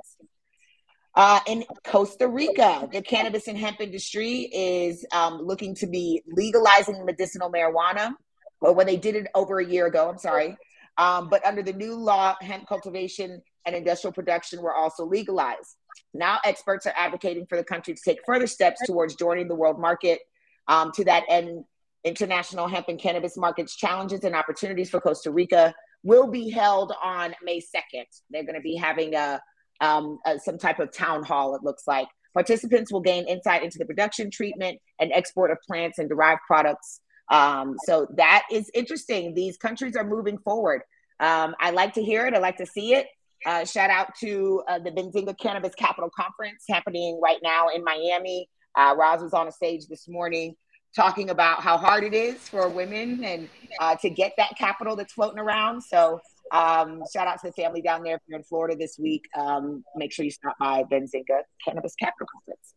Speaker 3: Uh, in Costa Rica, the cannabis and hemp industry is um, looking to be legalizing medicinal marijuana. Well, when they did it over a year ago, I'm sorry. Um, but under the new law, hemp cultivation and industrial production were also legalized. Now, experts are advocating for the country to take further steps towards joining the world market. Um, to that end, international hemp and cannabis markets challenges and opportunities for Costa Rica will be held on May 2nd. They're going to be having a, um, a, some type of town hall, it looks like. Participants will gain insight into the production, treatment, and export of plants and derived products. Um, so that is interesting. These countries are moving forward. Um, I like to hear it. I like to see it. Uh, shout out to uh, the Benzinga Cannabis Capital Conference happening right now in Miami. Uh, Roz was on a stage this morning talking about how hard it is for women and uh, to get that capital that's floating around. So, um, shout out to the family down there. If you're in Florida this week, um, make sure you stop by Benzinga Cannabis Capital Conference.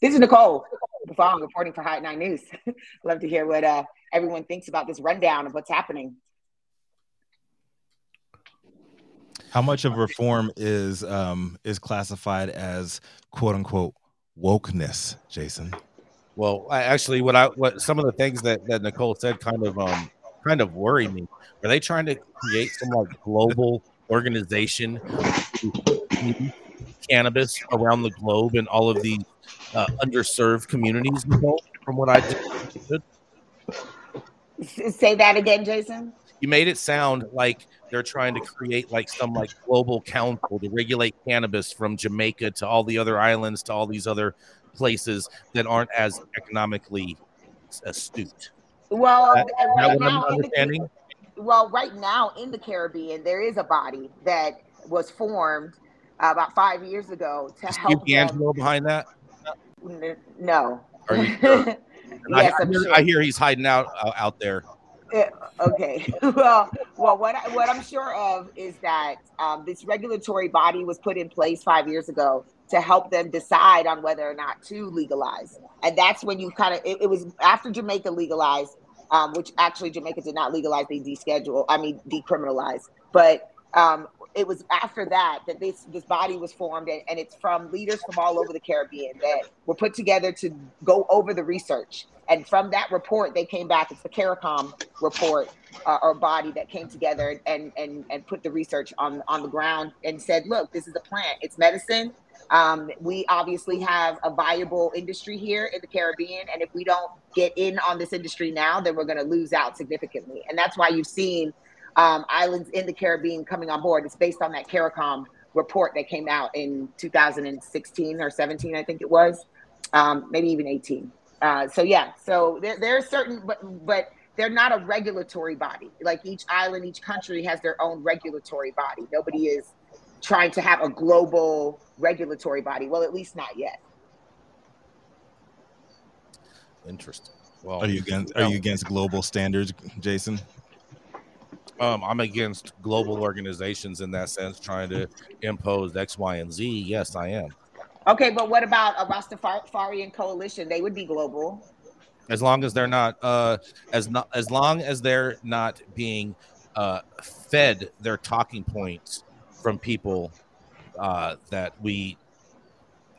Speaker 3: This is Nicole Buffong reporting for Hot Nine News. Love to hear what uh, everyone thinks about this rundown of what's happening.
Speaker 1: How much of reform is um, is classified as quote unquote wokeness, Jason?
Speaker 2: Well, I actually, what I what some of the things that that Nicole said kind of um kind of worry me. Are they trying to create some like global organization cannabis around the globe and all of the uh, underserved communities? From what I did.
Speaker 3: Say that again, Jason.
Speaker 2: You made it sound like they're trying to create like some like global council to regulate cannabis from Jamaica to all the other islands to all these other places that aren't as economically astute.
Speaker 3: Well,
Speaker 2: that,
Speaker 3: right
Speaker 2: that
Speaker 3: now,
Speaker 2: understanding.
Speaker 3: well, right now in the Caribbean, there is a body that was formed uh, about five years ago to
Speaker 2: Is
Speaker 3: help
Speaker 2: Steve DeAngelo behind that?
Speaker 3: No.
Speaker 2: Are you sure? I,
Speaker 3: yes,
Speaker 2: I
Speaker 3: I'm
Speaker 2: hear,
Speaker 3: sure.
Speaker 2: I hear he's hiding out uh, out there.
Speaker 3: Yeah, okay. well, well, what I, what I'm sure of is that um, this regulatory body was put in place five years ago to help them decide on whether or not to legalize, and that's when you kind of it, it was after Jamaica legalized, um, which actually Jamaica did not legalize; they deschedule, I mean decriminalize, but um, it was after that that this this body was formed, and, and it's from leaders from all over the Caribbean that were put together to go over the research. And from that report, they came back. It's the CARICOM report uh, or body that came together and and and put the research on on the ground and said, look, this is a plant. It's medicine. Um, we obviously have a viable industry here in the Caribbean, and if we don't get in on this industry now, then we're going to lose out significantly. And that's why you've seen um, islands in the Caribbean coming on board. It's based on that CARICOM report that came out in 2016 or 17, I think it was, um, maybe even 18. Uh, so yeah, so there, there are certain, but but they're not a regulatory body. Like each island, each country has their own regulatory body. Nobody is trying to have a global regulatory body. Well, at least not yet.
Speaker 2: Interesting. Well,
Speaker 1: Are you against Are you against global standards, Jason?
Speaker 2: Um, I'm against global organizations in that sense, trying to impose X, Y, and Z. Yes, I am.
Speaker 3: Okay, but what about a Rastafarian coalition? They would be global.
Speaker 2: As long as they're not, uh, as not, as long as they're not being uh, fed their talking points from people uh, that we,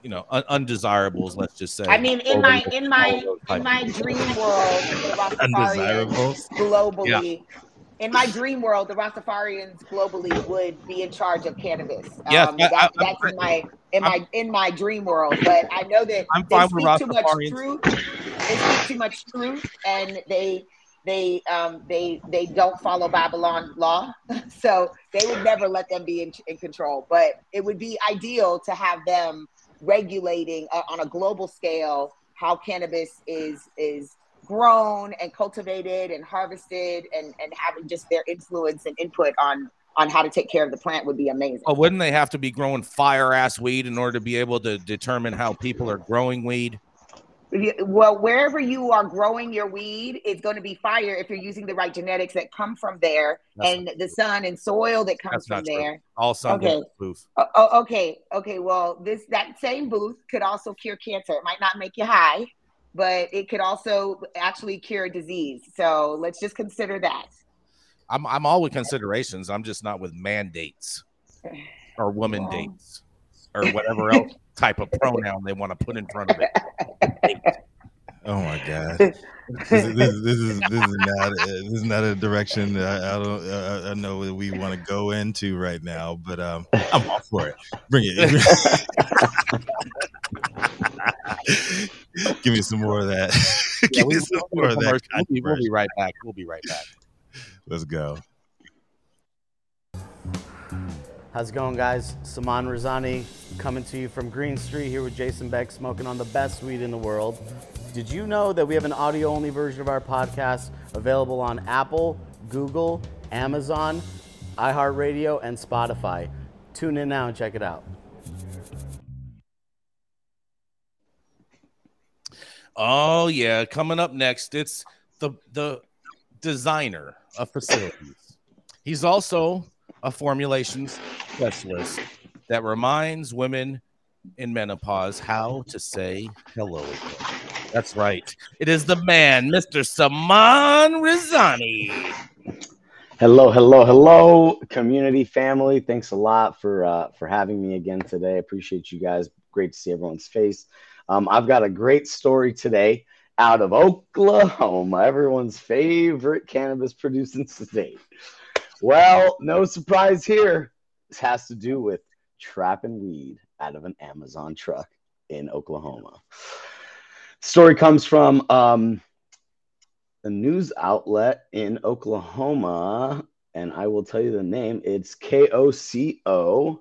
Speaker 2: you know, un- undesirables. Let's just say.
Speaker 3: I mean, in my in my in my dream world,
Speaker 1: Undesirables?
Speaker 3: globally. In my dream world, the Rastafarians globally would be in charge of cannabis.
Speaker 2: Yes,
Speaker 3: um,
Speaker 2: I-
Speaker 3: that-
Speaker 2: I-
Speaker 3: that's in my in my in my dream world. But I know that
Speaker 2: I'm
Speaker 3: they speak too much truth. They speak too much truth, and they they um they they don't follow Babylon law, so they would never let them be in, in control. But it would be ideal to have them regulating uh, on a global scale how cannabis is is grown and cultivated and harvested and and having just their influence and input on on how to take care of the plant would be amazing.
Speaker 2: Well, wouldn't they have to be growing fire ass weed in order to be able to determine how people are growing weed?
Speaker 3: Well, wherever you are growing your weed, it's going to be fire if you're using the right genetics that come from there
Speaker 2: That's
Speaker 3: and the sun and soil that comes from
Speaker 2: not true.
Speaker 3: there.
Speaker 2: All sun
Speaker 3: Okay.
Speaker 2: booth.
Speaker 3: Oh, oh, okay, okay. Well, this that same booth could also cure cancer. It might not make you high, but it could also actually cure disease. So let's just consider that.
Speaker 2: I'm I'm all with considerations. I'm just not with mandates or woman
Speaker 3: Well.
Speaker 2: dates or whatever else type of pronoun they want to put in front of it.
Speaker 1: Oh my god, this, is, this, is- this is this is not this is not a direction that I, I don't uh, I know that we want to go into right now. But um, I'm all for it. Bring it. Give me some more of that. Give
Speaker 2: we,
Speaker 1: me some
Speaker 2: we'll,
Speaker 1: more of that.
Speaker 2: we'll, be, we'll be right back. We'll be right back.
Speaker 1: Let's go.
Speaker 6: How's it going, guys? Saman Razani coming to you from Green Street here with Jason Beck, smoking on the best weed in the world. Did you know that we have an audio only version of our podcast available on Apple, Google, Amazon, iHeartRadio, and Spotify? Tune in now and check it out.
Speaker 2: Oh yeah, coming up next, it's the the designer of facilities. He's also a formulations specialist that reminds women in menopause how to say hello. That's right. It is the man, Mr. Saman Razani.
Speaker 4: Hello, hello, hello, community family. Thanks a lot for uh, for having me again today. Appreciate you guys. Great to see everyone's face. Um, I've got a great story today out of Oklahoma, everyone's favorite cannabis producing state. Well, no surprise here. This has to do with trapping weed out of an Amazon truck in Oklahoma. Story comes from um, a news outlet in Oklahoma, and I will tell you the name. It's KOCO,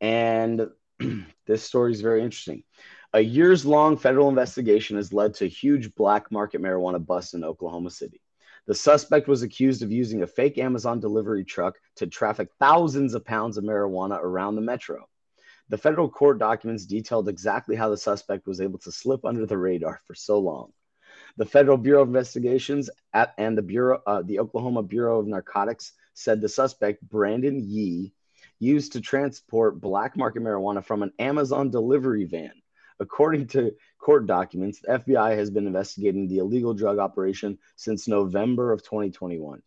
Speaker 4: and this story is very interesting. A years long federal investigation has led to a huge black market marijuana bust in Oklahoma City. The suspect was accused of using a fake Amazon delivery truck to traffic thousands of pounds of marijuana around the metro. The federal court documents detailed exactly how the suspect was able to slip under the radar for so long. The Federal Bureau of Investigations at, and the Bureau, uh, the Oklahoma Bureau of Narcotics said the suspect Brandon Yee used to transport black market marijuana from an Amazon delivery van. According to court documents, the FBI has been investigating the illegal drug operation since November of 2021.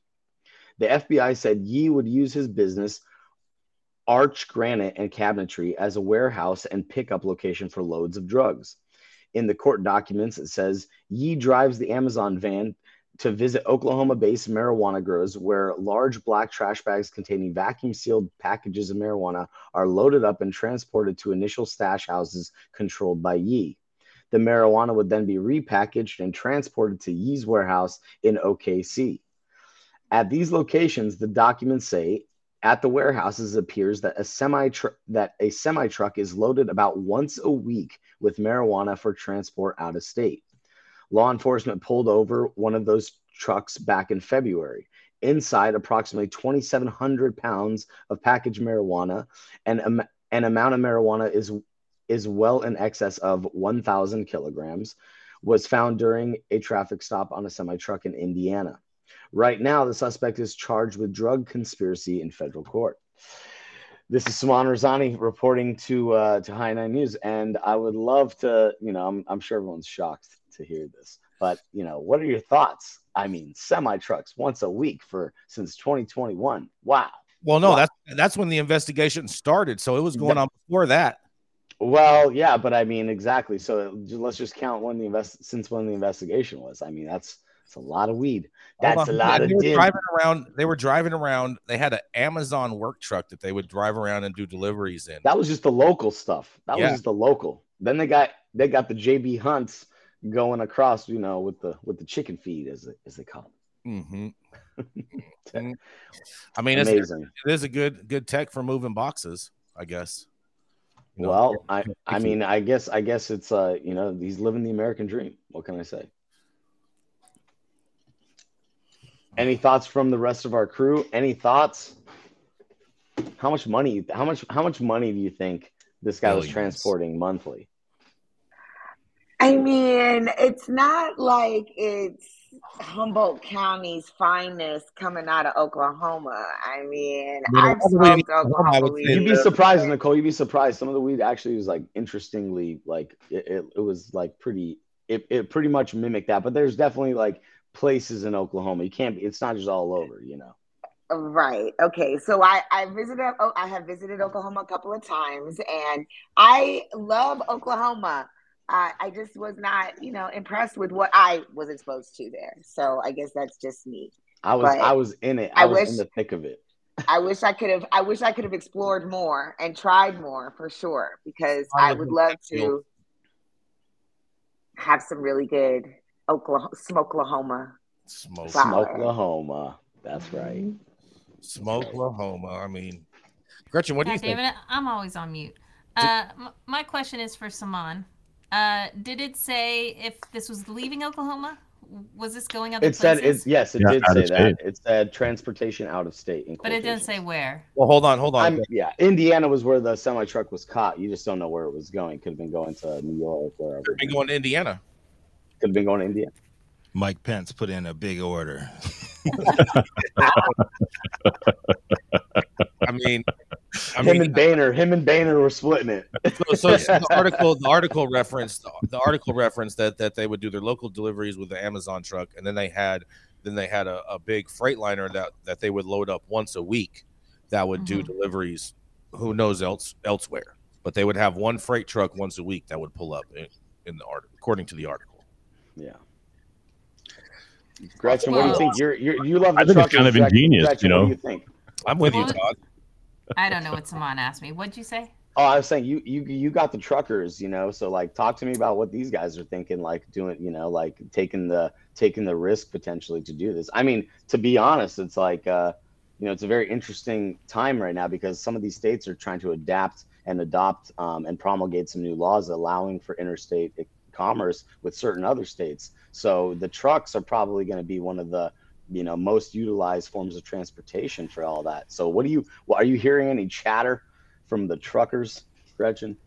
Speaker 4: The FBI said Yee would use his business, Arch Granite and Cabinetry, as a warehouse and pickup location for loads of drugs. In the court documents, it says Yee drives the Amazon van to visit Oklahoma based marijuana grows where large black trash bags containing vacuum sealed packages of marijuana are loaded up and transported to initial stash houses controlled by Yee. The marijuana would then be repackaged and transported to Yee's warehouse in OKC. At these locations, the documents say at the warehouses appears that a semi that a semi truck is loaded about once a week with marijuana for transport out of state. Law enforcement pulled over one of those trucks back in February. Inside, approximately 2,700 pounds of packaged marijuana, and um, an amount of marijuana is is well in excess of 1,000 kilograms, was found during a traffic stop on a semi truck in Indiana. Right now, the suspect is charged with drug conspiracy in federal court. This is Saman Razani reporting to uh, to High Nine News, and I would love to, you know, I'm, I'm sure everyone's shocked to hear this, but you know, what are your thoughts? I mean, semi trucks once a week for since 2021. Wow.
Speaker 2: Well, no,
Speaker 4: Wow.
Speaker 2: that's that's when the investigation started. So it was going on before that.
Speaker 4: Well, yeah, but I mean, exactly. So let's just count when the invest since when the investigation was. I mean, that's that's a lot of weed. That's a lot
Speaker 2: they
Speaker 4: of
Speaker 2: were
Speaker 4: din.
Speaker 2: driving around. They were driving around. They had an Amazon work truck that they would drive around and do deliveries in.
Speaker 4: That was just the local stuff. That
Speaker 2: Yeah.
Speaker 4: was just the local. Then they got they got the JB Hunts going across, you know, with the with the chicken feed as they, as they call it.
Speaker 2: I mean, it's,
Speaker 4: Amazing.
Speaker 2: it is a good good tech for moving boxes, I guess. You know,
Speaker 4: Well, I I mean, I guess I guess it's uh, you know, he's living the American dream. What can I say? Any thoughts from the rest of our crew? Any thoughts? How much money? How much? How much money do you think this guy was transporting monthly?
Speaker 3: I mean, it's not like it's Humboldt County's finest coming out of Oklahoma. I mean,
Speaker 2: But
Speaker 3: I've
Speaker 2: all the
Speaker 3: smoked
Speaker 2: Oklahoma, I would
Speaker 3: weed.
Speaker 4: You'd be surprised, Nicole. You'd be surprised. Some of the weed actually was like interestingly, like it, it, it was like pretty. It, it pretty much mimicked that, but there's definitely like places in Oklahoma. You can't. be It's not just all over, you know.
Speaker 3: Right. Okay. So I I visited. Oh, I have visited Oklahoma a couple of times, and I love Oklahoma. I I just was not, you know, impressed with what I was exposed to there. So I guess that's just me.
Speaker 4: I was
Speaker 3: But
Speaker 4: I was in it. I,
Speaker 3: I
Speaker 4: was
Speaker 3: wish-
Speaker 4: in the thick of it.
Speaker 3: I wish I could have. I wish I could have explored more and tried more for sure, because
Speaker 2: I
Speaker 3: I would love to have some really good Oklahoma, Smokelahoma.
Speaker 2: smoke,
Speaker 3: Flower.
Speaker 4: Oklahoma. That's right.
Speaker 2: smoke, Oklahoma. I mean, Gretchen, what do you think?
Speaker 5: it, I'm always on mute. Uh, my question is for Saman. Uh, did it say if this was leaving Oklahoma? Was this going other
Speaker 4: It said
Speaker 5: places?
Speaker 4: it's yes, it
Speaker 8: Yeah,
Speaker 4: did say that. It said transportation out of state. In
Speaker 5: but it didn't say where.
Speaker 2: Well, hold on, hold on.
Speaker 4: I'm, yeah, Indiana was where the semi truck was caught. You just don't know where it was going. Could have been going to New York, or wherever.
Speaker 2: Could be going to Indiana.
Speaker 4: Could have been going to Indiana.
Speaker 1: Mike Pence put in a big order.
Speaker 2: I mean, I
Speaker 4: him
Speaker 2: mean,
Speaker 4: and Boehner, him and Boehner were splitting it.
Speaker 2: so, so the article, the article referenced the article referenced that that they would do their local deliveries with the Amazon truck, and then they had then they had a, a big freight liner that that they would load up once a week that would do
Speaker 5: Mhm.
Speaker 2: deliveries. Who knows else elsewhere? But they would have one freight truck once a week that would pull up in, in the article, according to the article.
Speaker 4: Yeah. Gretchen, what do you think? You're, you're you love the
Speaker 8: I think it's kind of
Speaker 4: Gretchen.
Speaker 8: ingenious,
Speaker 4: Gretchen,
Speaker 8: you
Speaker 4: What
Speaker 8: know?
Speaker 4: do you think?
Speaker 2: I'm with you,
Speaker 5: Well,
Speaker 2: Todd.
Speaker 5: I don't know what Saman asked me. What'd you say?
Speaker 4: Oh, I was saying you you you got the truckers, you know. So like, talk to me about what these guys are thinking, like doing, you know, like taking the taking the risk potentially to do this. I mean, to be honest, it's like, uh, you know, it's a very interesting time right now because some of these states are trying to adapt and adopt um, and promulgate some new laws allowing for interstate commerce with certain other states. So the trucks are probably going to be one of the you know most utilized forms of transportation for all that. So what do you? Well, are you hearing any chatter from the truckers, Gretchen?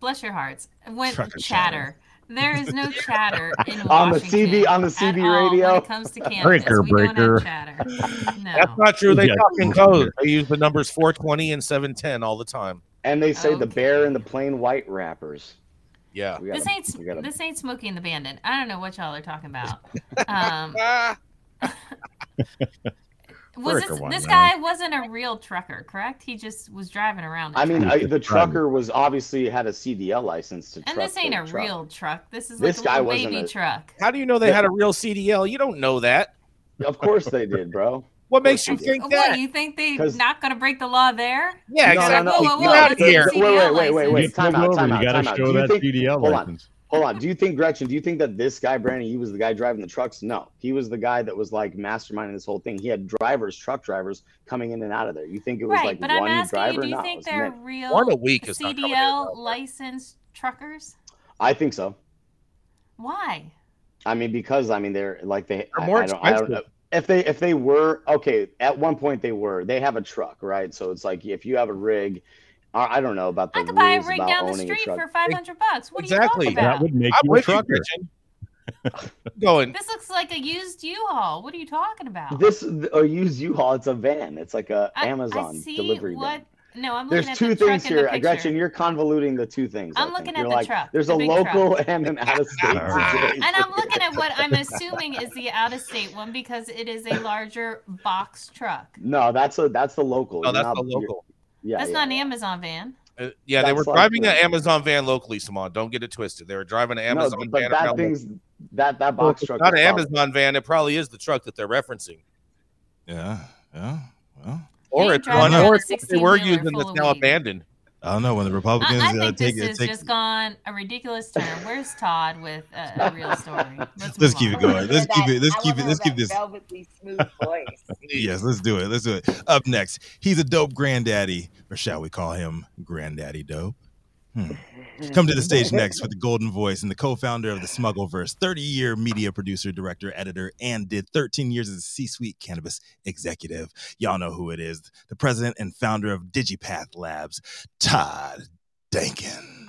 Speaker 5: Bless your hearts. When
Speaker 1: Trucker
Speaker 5: chatter. There is no chatter in
Speaker 4: On the CB on the CB radio?
Speaker 5: When it comes to cannabis,
Speaker 8: Breaker,
Speaker 5: we don't
Speaker 8: breaker.
Speaker 5: have chatter. No.
Speaker 2: That's not true. They
Speaker 8: Yeah.
Speaker 2: talk in code. They use the numbers 420 and 710 all the time.
Speaker 4: And they say the bear and the plain white rappers.
Speaker 2: Yeah.
Speaker 4: We
Speaker 5: This
Speaker 4: gotta-
Speaker 5: ain't
Speaker 4: we gotta-
Speaker 5: this ain't Smokey and the Bandit. I don't know what y'all are talking about. Um, was this
Speaker 1: one,
Speaker 5: this
Speaker 1: man.
Speaker 5: guy wasn't a real trucker, correct? He just was driving around.
Speaker 4: I mean. I, the trucker was obviously had a CDL license to
Speaker 5: and
Speaker 4: truck
Speaker 5: this ain't a
Speaker 4: truck.
Speaker 5: real truck. This is
Speaker 4: This
Speaker 5: like a
Speaker 4: guy
Speaker 5: little
Speaker 4: wasn't
Speaker 5: baby
Speaker 4: a-
Speaker 5: truck.
Speaker 2: How do you know they had a real CDL? You don't know that.
Speaker 4: Of course they did, bro.
Speaker 2: What makes you
Speaker 4: Of course
Speaker 2: think
Speaker 5: What
Speaker 2: that?
Speaker 5: you think they
Speaker 4: 'Cause-
Speaker 5: not gonna break the law there?
Speaker 2: Yeah,
Speaker 4: No, no,
Speaker 2: exactly.
Speaker 4: no.
Speaker 5: Whoa, whoa,
Speaker 2: Get
Speaker 5: whoa,
Speaker 2: out of here.
Speaker 4: Wait, wait, wait, wait,
Speaker 5: license.
Speaker 4: wait. Time out,
Speaker 8: over,
Speaker 4: time
Speaker 8: you got to show that
Speaker 4: think-
Speaker 8: CDL
Speaker 4: hold on. Hold on. Do you think Gretchen? Do you think that this guy Brandon, he was the guy driving the trucks? No, he was the guy that was like masterminding this whole thing. He had drivers, truck drivers, coming in and out of there. You think it was
Speaker 5: Right,
Speaker 4: like
Speaker 5: but I'm
Speaker 4: one
Speaker 5: asking
Speaker 4: driver?
Speaker 5: you, do you
Speaker 4: no,
Speaker 5: think
Speaker 4: was
Speaker 5: they're
Speaker 4: many.
Speaker 5: real
Speaker 2: One a week is not coming in
Speaker 5: CDL licensed truckers?
Speaker 4: I think so.
Speaker 5: Why?
Speaker 4: I mean, because I mean, they're like they.
Speaker 2: They're
Speaker 4: I-
Speaker 2: more
Speaker 4: I, don't, I don't
Speaker 2: expensive.
Speaker 4: Know if they if they were okay. At one point, they were. They have a truck, right? So it's like if you have a rig. I I don't know about the
Speaker 5: I could buy a
Speaker 4: rules
Speaker 5: rig
Speaker 4: about
Speaker 5: down the
Speaker 4: owning
Speaker 5: street
Speaker 4: a truck.
Speaker 5: for five hundred bucks. What
Speaker 2: Exactly.
Speaker 5: are you
Speaker 8: That
Speaker 5: talking
Speaker 8: would
Speaker 5: about?
Speaker 8: make
Speaker 2: I'm
Speaker 8: you a
Speaker 2: with you,
Speaker 8: trucker.
Speaker 2: Going.
Speaker 5: This looks like a used U-Haul. What are you talking about?
Speaker 4: This or use U-Haul. It's a van. It's like a
Speaker 5: I-
Speaker 4: Amazon
Speaker 5: I see
Speaker 4: delivery
Speaker 5: what.
Speaker 4: van.
Speaker 5: No, I'm
Speaker 4: There's
Speaker 5: looking at
Speaker 4: two
Speaker 5: the truck
Speaker 4: things
Speaker 5: in the
Speaker 4: here. Gretchen. You're convoluting the two things. I
Speaker 5: I'm
Speaker 4: think.
Speaker 5: looking
Speaker 4: You're
Speaker 5: at the
Speaker 4: like,
Speaker 5: truck,
Speaker 4: There's
Speaker 5: the
Speaker 4: a local
Speaker 5: truck.
Speaker 4: and an out-of-state
Speaker 5: And I'm looking at what I'm assuming is the out-of-state one because it is a larger box truck.
Speaker 4: No, that's a that's the local.
Speaker 2: No,
Speaker 4: You're
Speaker 2: that's
Speaker 4: not-
Speaker 2: the local.
Speaker 4: Yeah,
Speaker 5: That's
Speaker 4: yeah,
Speaker 5: not an. Amazon van.
Speaker 2: Uh, yeah, they were
Speaker 4: like
Speaker 2: driving
Speaker 4: the-
Speaker 2: an Amazon van locally, Simon. Don't get it twisted. They were driving an Amazon
Speaker 4: No,
Speaker 2: Amazon
Speaker 4: but
Speaker 2: van.
Speaker 4: that
Speaker 2: around
Speaker 4: thing's that that
Speaker 2: Well,
Speaker 4: box
Speaker 2: if it's
Speaker 4: truck.
Speaker 2: not an
Speaker 4: probably-
Speaker 2: Amazon van. It probably is the truck that they're referencing.
Speaker 1: Yeah, yeah. Well,
Speaker 2: Or it's
Speaker 5: driving
Speaker 2: one,
Speaker 1: around
Speaker 2: or
Speaker 5: a
Speaker 2: it's what they were
Speaker 5: 16-wheeler
Speaker 2: using
Speaker 5: full
Speaker 2: that's now
Speaker 5: weed.
Speaker 2: abandoned.
Speaker 1: I don't know when the Republicans
Speaker 5: I, I
Speaker 1: uh,
Speaker 5: think
Speaker 1: take
Speaker 5: this
Speaker 1: it.
Speaker 5: has
Speaker 1: Take,
Speaker 5: just gone a ridiculous turn. Where's Todd with a, a real story? Let's,
Speaker 1: Let's keep
Speaker 5: on.
Speaker 1: it going. Let's keep it. Let's
Speaker 3: I
Speaker 1: keep it. Let's keep this.
Speaker 3: velvety smooth voice.
Speaker 1: Yes, let's do it. Let's do it. Up next, he's a dope granddaddy, or shall we call him Granddaddy Dope? Hmm. Come to the stage next with the golden voice and the co-founder of the Smuggleverse, 30-year media producer, director, editor, and did 13 years as a C-suite cannabis executive. Y'all know who it is. The president and founder of Digipath Labs, Todd Denkin.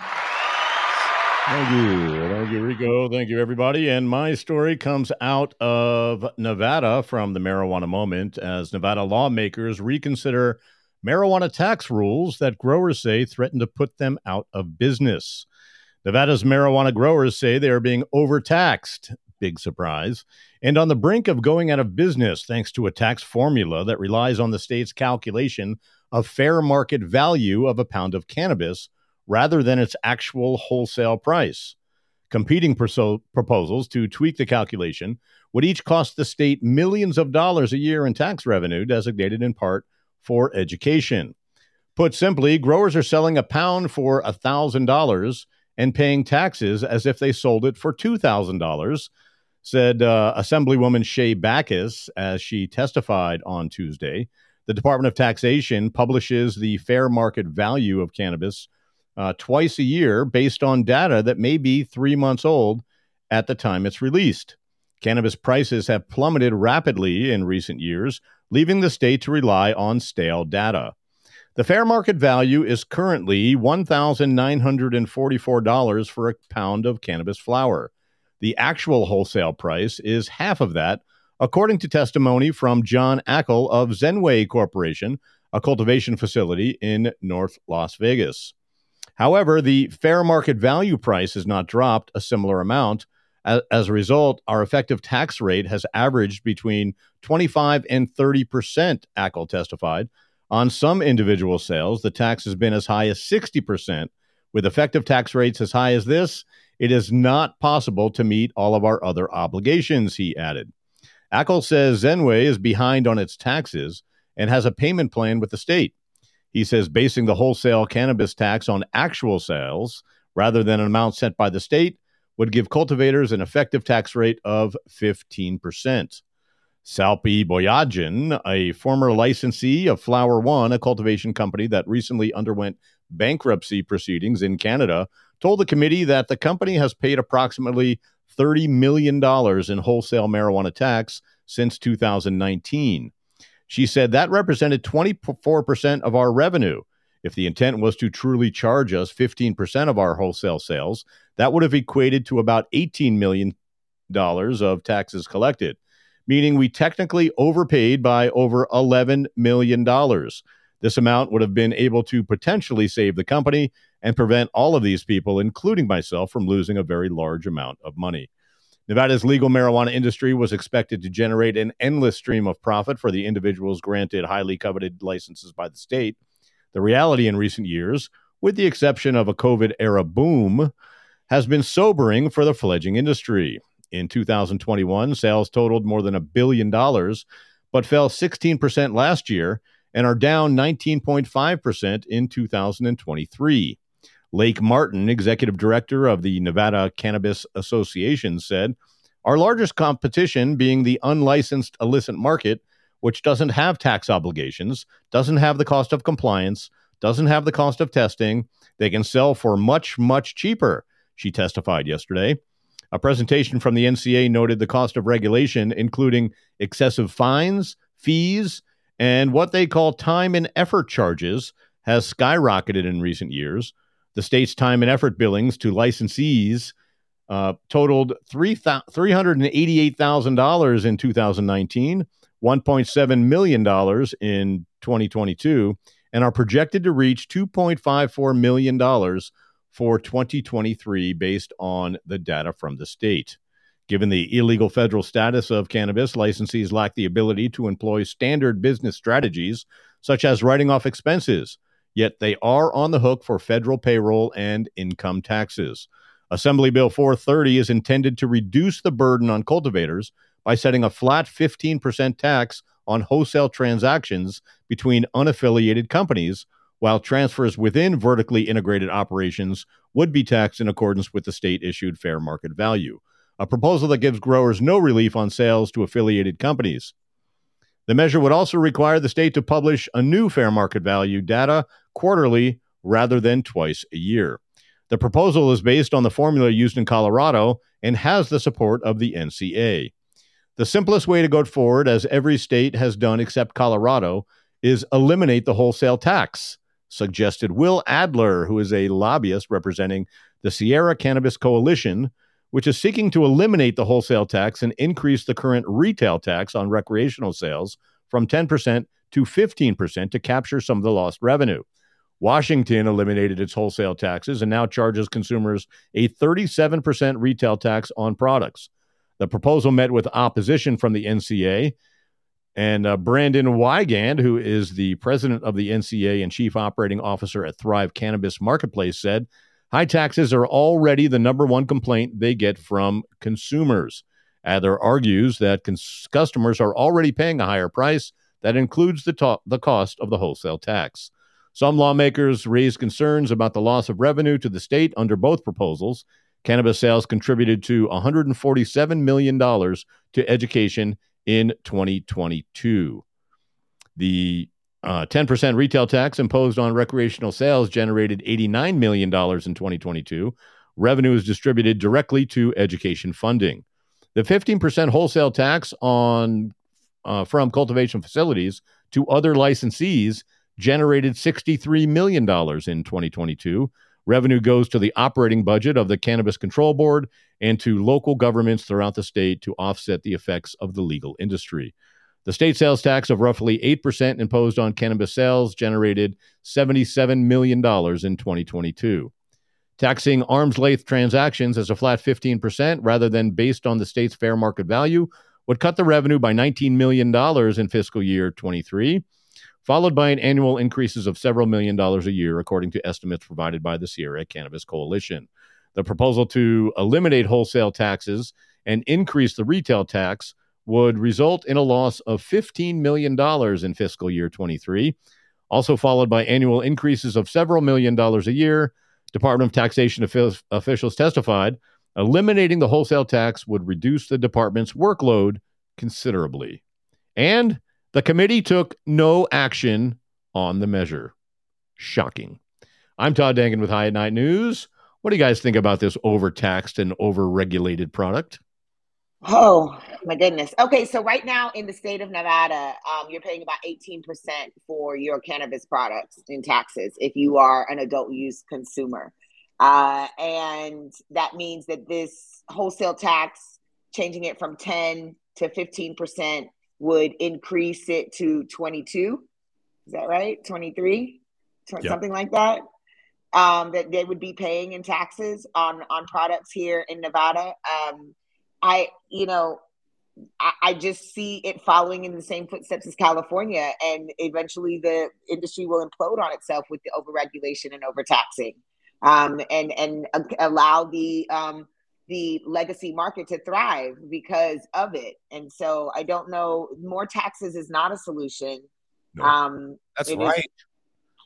Speaker 8: Thank you. Thank you, Rico. Thank you, everybody. And my story comes out of Nevada from the marijuana moment as Nevada lawmakers reconsider marijuana tax rules that growers say threaten to put them out of business. Nevada's marijuana growers say they are being overtaxed. Big surprise. And on the brink of going out of business thanks to a tax formula that relies on the state's calculation of fair market value of a pound of cannabis rather than its actual wholesale price. Competing perso- proposals to tweak the calculation would each cost the state millions of dollars a year in tax revenue, designated in part for education. Put simply, growers are selling a pound for $1,000 and paying taxes as if they sold it for $2,000, said uh, Assemblywoman Shea Backus as she testified on Tuesday. The Department of Taxation publishes the fair market value of cannabis uh, twice a year based on data that may be three months old at the time it's released. Cannabis prices have plummeted rapidly in recent years, leaving the state to rely on stale data. The fair market value is currently $1,944 for a pound of cannabis flower. The actual wholesale price is half of that, according to testimony from John Ackle of Zenway Corporation, a cultivation facility in North Las Vegas. However, the fair market value price has not dropped a similar amount. As, a result, our effective tax rate has averaged between 25 and 30 percent, Ackle testified. On some individual sales, the tax has been as high as 60 percent. With effective tax rates as high as this, it is not possible to meet all of our other obligations, he added. Ackle says Zenway is behind on its taxes and has a payment plan with the state. He says basing the wholesale cannabis tax on actual sales rather than an amount set by the state would give cultivators an effective tax rate of 15%. Salpi Boyadjian, a former licensee of Flower One, a cultivation company that recently underwent bankruptcy proceedings in Canada, told the committee that the company has paid approximately $30 million in wholesale marijuana tax since 2019. She said that represented 24% of our revenue. If the intent was to truly charge us 15% of our wholesale sales, that would have equated to about $18 million of taxes collected, meaning we technically overpaid by over $11 million. This amount would have been able to potentially save the company and prevent all of these people, including myself, from losing a very large amount of money. Nevada's legal marijuana industry was expected to generate an endless stream of profit for the individuals granted highly coveted licenses by the state. The reality in recent years, with the exception of a COVID era boom, has been sobering for the fledgling industry. In 2021, sales totaled more than a billion dollars, but fell 16% last year and are down 19.5% in 2023. Layke Martin, executive director of the Nevada Cannabis Association, said, Our largest competition being the unlicensed illicit market, which doesn't have tax obligations, doesn't have the cost of compliance, doesn't have the cost of testing. They can sell for much, much cheaper, she testified yesterday. A presentation from the NCA noted the cost of regulation, including excessive fines, fees, and what they call time and effort charges, has skyrocketed in recent years. The state's time and effort billings to licensees uh, totaled $388,000 in 2019, $1.7 million in 2022, and are projected to reach $2.54 million for 2023 based on the data from the state. Given the illegal federal status of cannabis, licensees lack the ability to employ standard business strategies such as writing off expenses, yet they are on the hook for federal payroll and income taxes. Assembly Bill 430 is intended to reduce the burden on cultivators by setting a flat 15% tax on wholesale transactions between unaffiliated companies, while transfers within vertically integrated operations would be taxed in accordance with the state issued fair market value a proposal that gives growers no relief on sales to affiliated companies. The measure would also require the state to publish a new fair market value data quarterly rather than twice a year. The proposal is based on the formula used in Colorado and has the support of the NCA. The simplest way to go forward, as every state has done except Colorado, is eliminate the wholesale tax, suggested Will Adler, who is a lobbyist representing the Sierra Cannabis Coalition, which is seeking to eliminate the wholesale tax and increase the current retail tax on recreational sales from 10% to 15% to capture some of the lost revenue. Washington eliminated its wholesale taxes and now charges consumers a 37% retail tax on products. The proposal met with opposition from the NCA. And uh, Brandon Wiegand, who is the president of the NCA and chief operating officer at Thrive Cannabis Marketplace, said High taxes are already the number one complaint they get from consumers. Adler argues that cons- customers are already paying a higher price that includes the, the cost of the wholesale tax. Some lawmakers raised concerns about the loss of revenue to the state under both proposals. Cannabis sales contributed to $147 million to education in 2022. The uh, 10% retail tax imposed on recreational sales generated $89 million in 2022. Revenue is distributed directly to education funding. The 15% wholesale tax on uh, from cultivation facilities to other licensees generated $63 million in 2022. Revenue goes to the operating budget of the Cannabis Control Board and to local governments throughout the state to offset the effects of the legal industry. The state sales tax of roughly 8% imposed on cannabis sales generated $77 million in 2022. Taxing arm's length transactions as a flat 15% rather than based on the state's fair market value would cut the revenue by $19 million in fiscal year 23, followed by an annual increases of several million dollars a year, according to estimates provided by the Sierra Cannabis Coalition. The proposal to eliminate wholesale taxes and increase the retail tax would result in a loss of $15 million in fiscal year 23, also followed by annual increases of several million dollars a year. Department of Taxation officials testified eliminating the wholesale tax would reduce the department's workload considerably. And the committee took no action on the measure. Shocking. I'm Todd Denkin with High at Night News. What do you guys think about this overtaxed and overregulated product?
Speaker 3: Oh my goodness. Okay, so right now in the state of Nevada, um, you're paying about 18% for your cannabis products in taxes if you are an adult use consumer. Uh, and that means that this wholesale tax, changing it from 10 to 15%, would increase it to 22. Is that right? 23? Yep. Something like that. Um, that they would be paying in taxes on on products here in Nevada. Um, I, you know, I, I, just see it following in the same footsteps as California, and eventually the industry will implode on itself with the overregulation and overtaxing, um, and and allow the um, the legacy market to thrive because of it. And so I don't know. More taxes is not a solution.
Speaker 2: No, um, that's right. Is,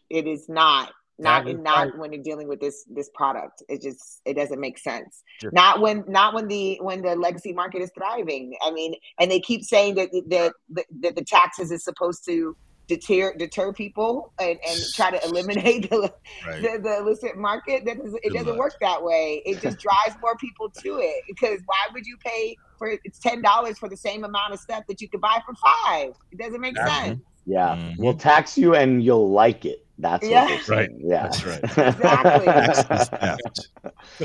Speaker 3: it is not not in, not right. when you're dealing with this this product it just it doesn't make sense sure. not when not when the when the legacy market is thriving i mean and they keep saying that that that the taxes is supposed to deter deter people and, and try to eliminate the, right. the, the, illicit market that is, it Good doesn't luck. work that way it just drives more people to it because why would you pay for it's ten dollars for the same amount of stuff that you could buy for five it doesn't make sense
Speaker 4: yeah mm-hmm. we'll tax you and you'll like it that's yeah. what
Speaker 8: right.
Speaker 4: Yeah,
Speaker 8: that's right. exactly.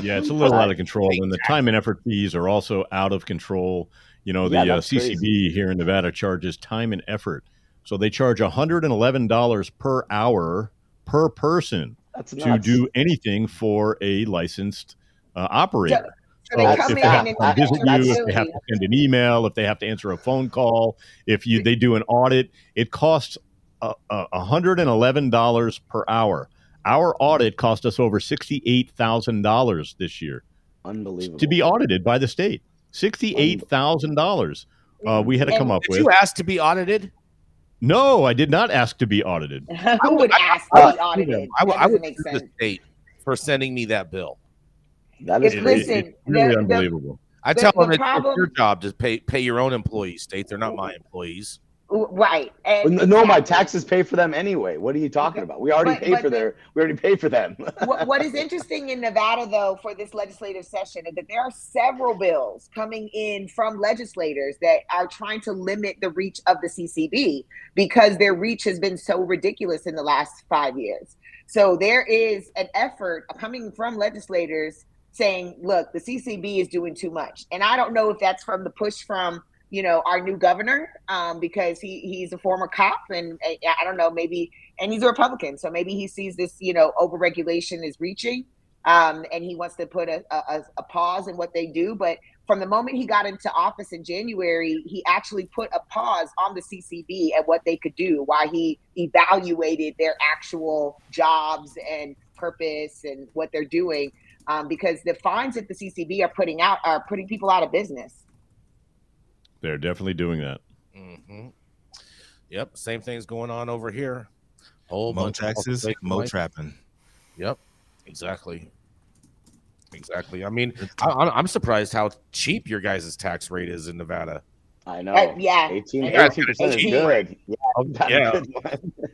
Speaker 8: yeah, it's a little out of control, and the time and effort fees are also out of control. You know, the yeah, uh, CCB here in Nevada charges time and effort, so they charge one hundred and eleven dollars per hour per person to do anything for a licensed uh, operator. So they if they have to visit you, if they have to send an email, if they have to answer a phone call, if you they do an audit, it costs $111 per hour. Our audit cost us over $68,000 this year.
Speaker 4: Unbelievable.
Speaker 8: To be audited by the state. $68,000 uh, we had to come up
Speaker 2: did
Speaker 8: with.
Speaker 2: You asked to be audited?
Speaker 8: No, I did not ask to be audited.
Speaker 3: Who would ask to be audited?
Speaker 2: I, I, I would make sense. the state for sending me that bill.
Speaker 4: That is
Speaker 3: listen,
Speaker 8: really the, unbelievable.
Speaker 2: The, I tell the, them it's your job to pay pay your own employees. State they're not my employees.
Speaker 3: Right. And
Speaker 4: no, exactly. my taxes pay for them anyway. What are you talking about? We already but, pay but for the, their. We already pay for them.
Speaker 3: what, what is interesting in Nevada, though, for this legislative session, is that there are several bills coming in from legislators that are trying to limit the reach of the CCB because their reach has been so ridiculous in the last five years. So there is an effort coming from legislators saying, "Look, the CCB is doing too much," and I don't know if that's from the push from you know, our new governor um, because he he's a former cop and uh, I don't know maybe and he's a Republican so maybe he sees this you know overregulation is reaching um, and he wants to put a, a, a pause in what they do. But from the moment he got into office in January, he actually put a pause on the CCB and what they could do while he evaluated their actual jobs and purpose and what they're doing. Um, because the fines that the CCB are putting out are putting people out of business.
Speaker 8: They're definitely doing that.
Speaker 2: Mm-hmm. Yep, same thing's going on over here.
Speaker 1: Whole mo taxes, mo trapping.
Speaker 2: Yep, exactly, exactly. I mean, I, am surprised how cheap your guys' tax rate is in Nevada.
Speaker 4: I know. Uh,
Speaker 3: yeah,
Speaker 4: 18 percent is good.
Speaker 2: Yeah, yeah.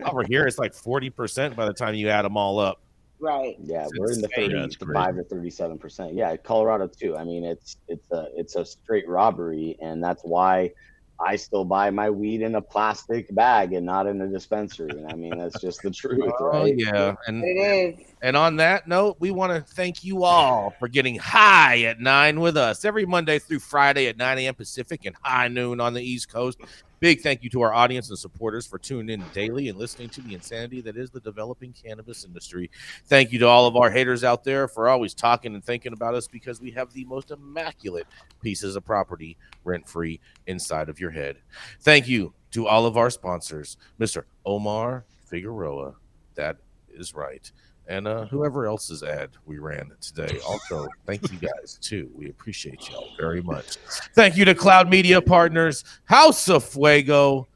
Speaker 2: over here it's like forty percent by the time you add them all up.
Speaker 3: Right.
Speaker 4: Yeah, it's we're in the 35 to 37 percent. Yeah, Colorado too. I mean, it's it's a it's a straight robbery, and that's why I still buy my weed in a plastic bag and not in a dispensary. And I mean, that's just the truth, oh.
Speaker 2: Yeah, and
Speaker 3: it is.
Speaker 2: And on that note, we want to thank you all for getting high at nine with us every Monday through Friday at 9 a.m. Pacific and high noon on the East Coast. Big thank you to our audience and supporters for tuning in daily and listening to the insanity that is the developing cannabis industry. Thank you to all of our haters out there for always talking and thinking about us because we have the most immaculate pieces of property rent free inside of your head. Thank you to all of our sponsors, Mr. Omar Figueroa. That is right and uh, whoever else's ad we ran today. Also, thank you guys too. We appreciate y'all very much. Thank you to Cloud Media Partners, House of Fuego,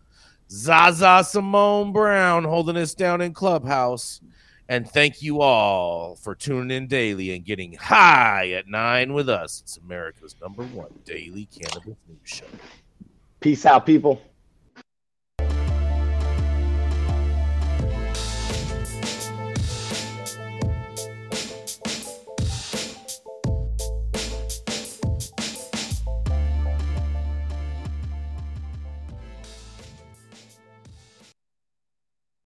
Speaker 2: Zaza Simone Brown holding us down in Clubhouse. And thank you all for tuning in daily and getting high at nine with us. It's America's number one daily cannabis news show.
Speaker 4: Peace out, people.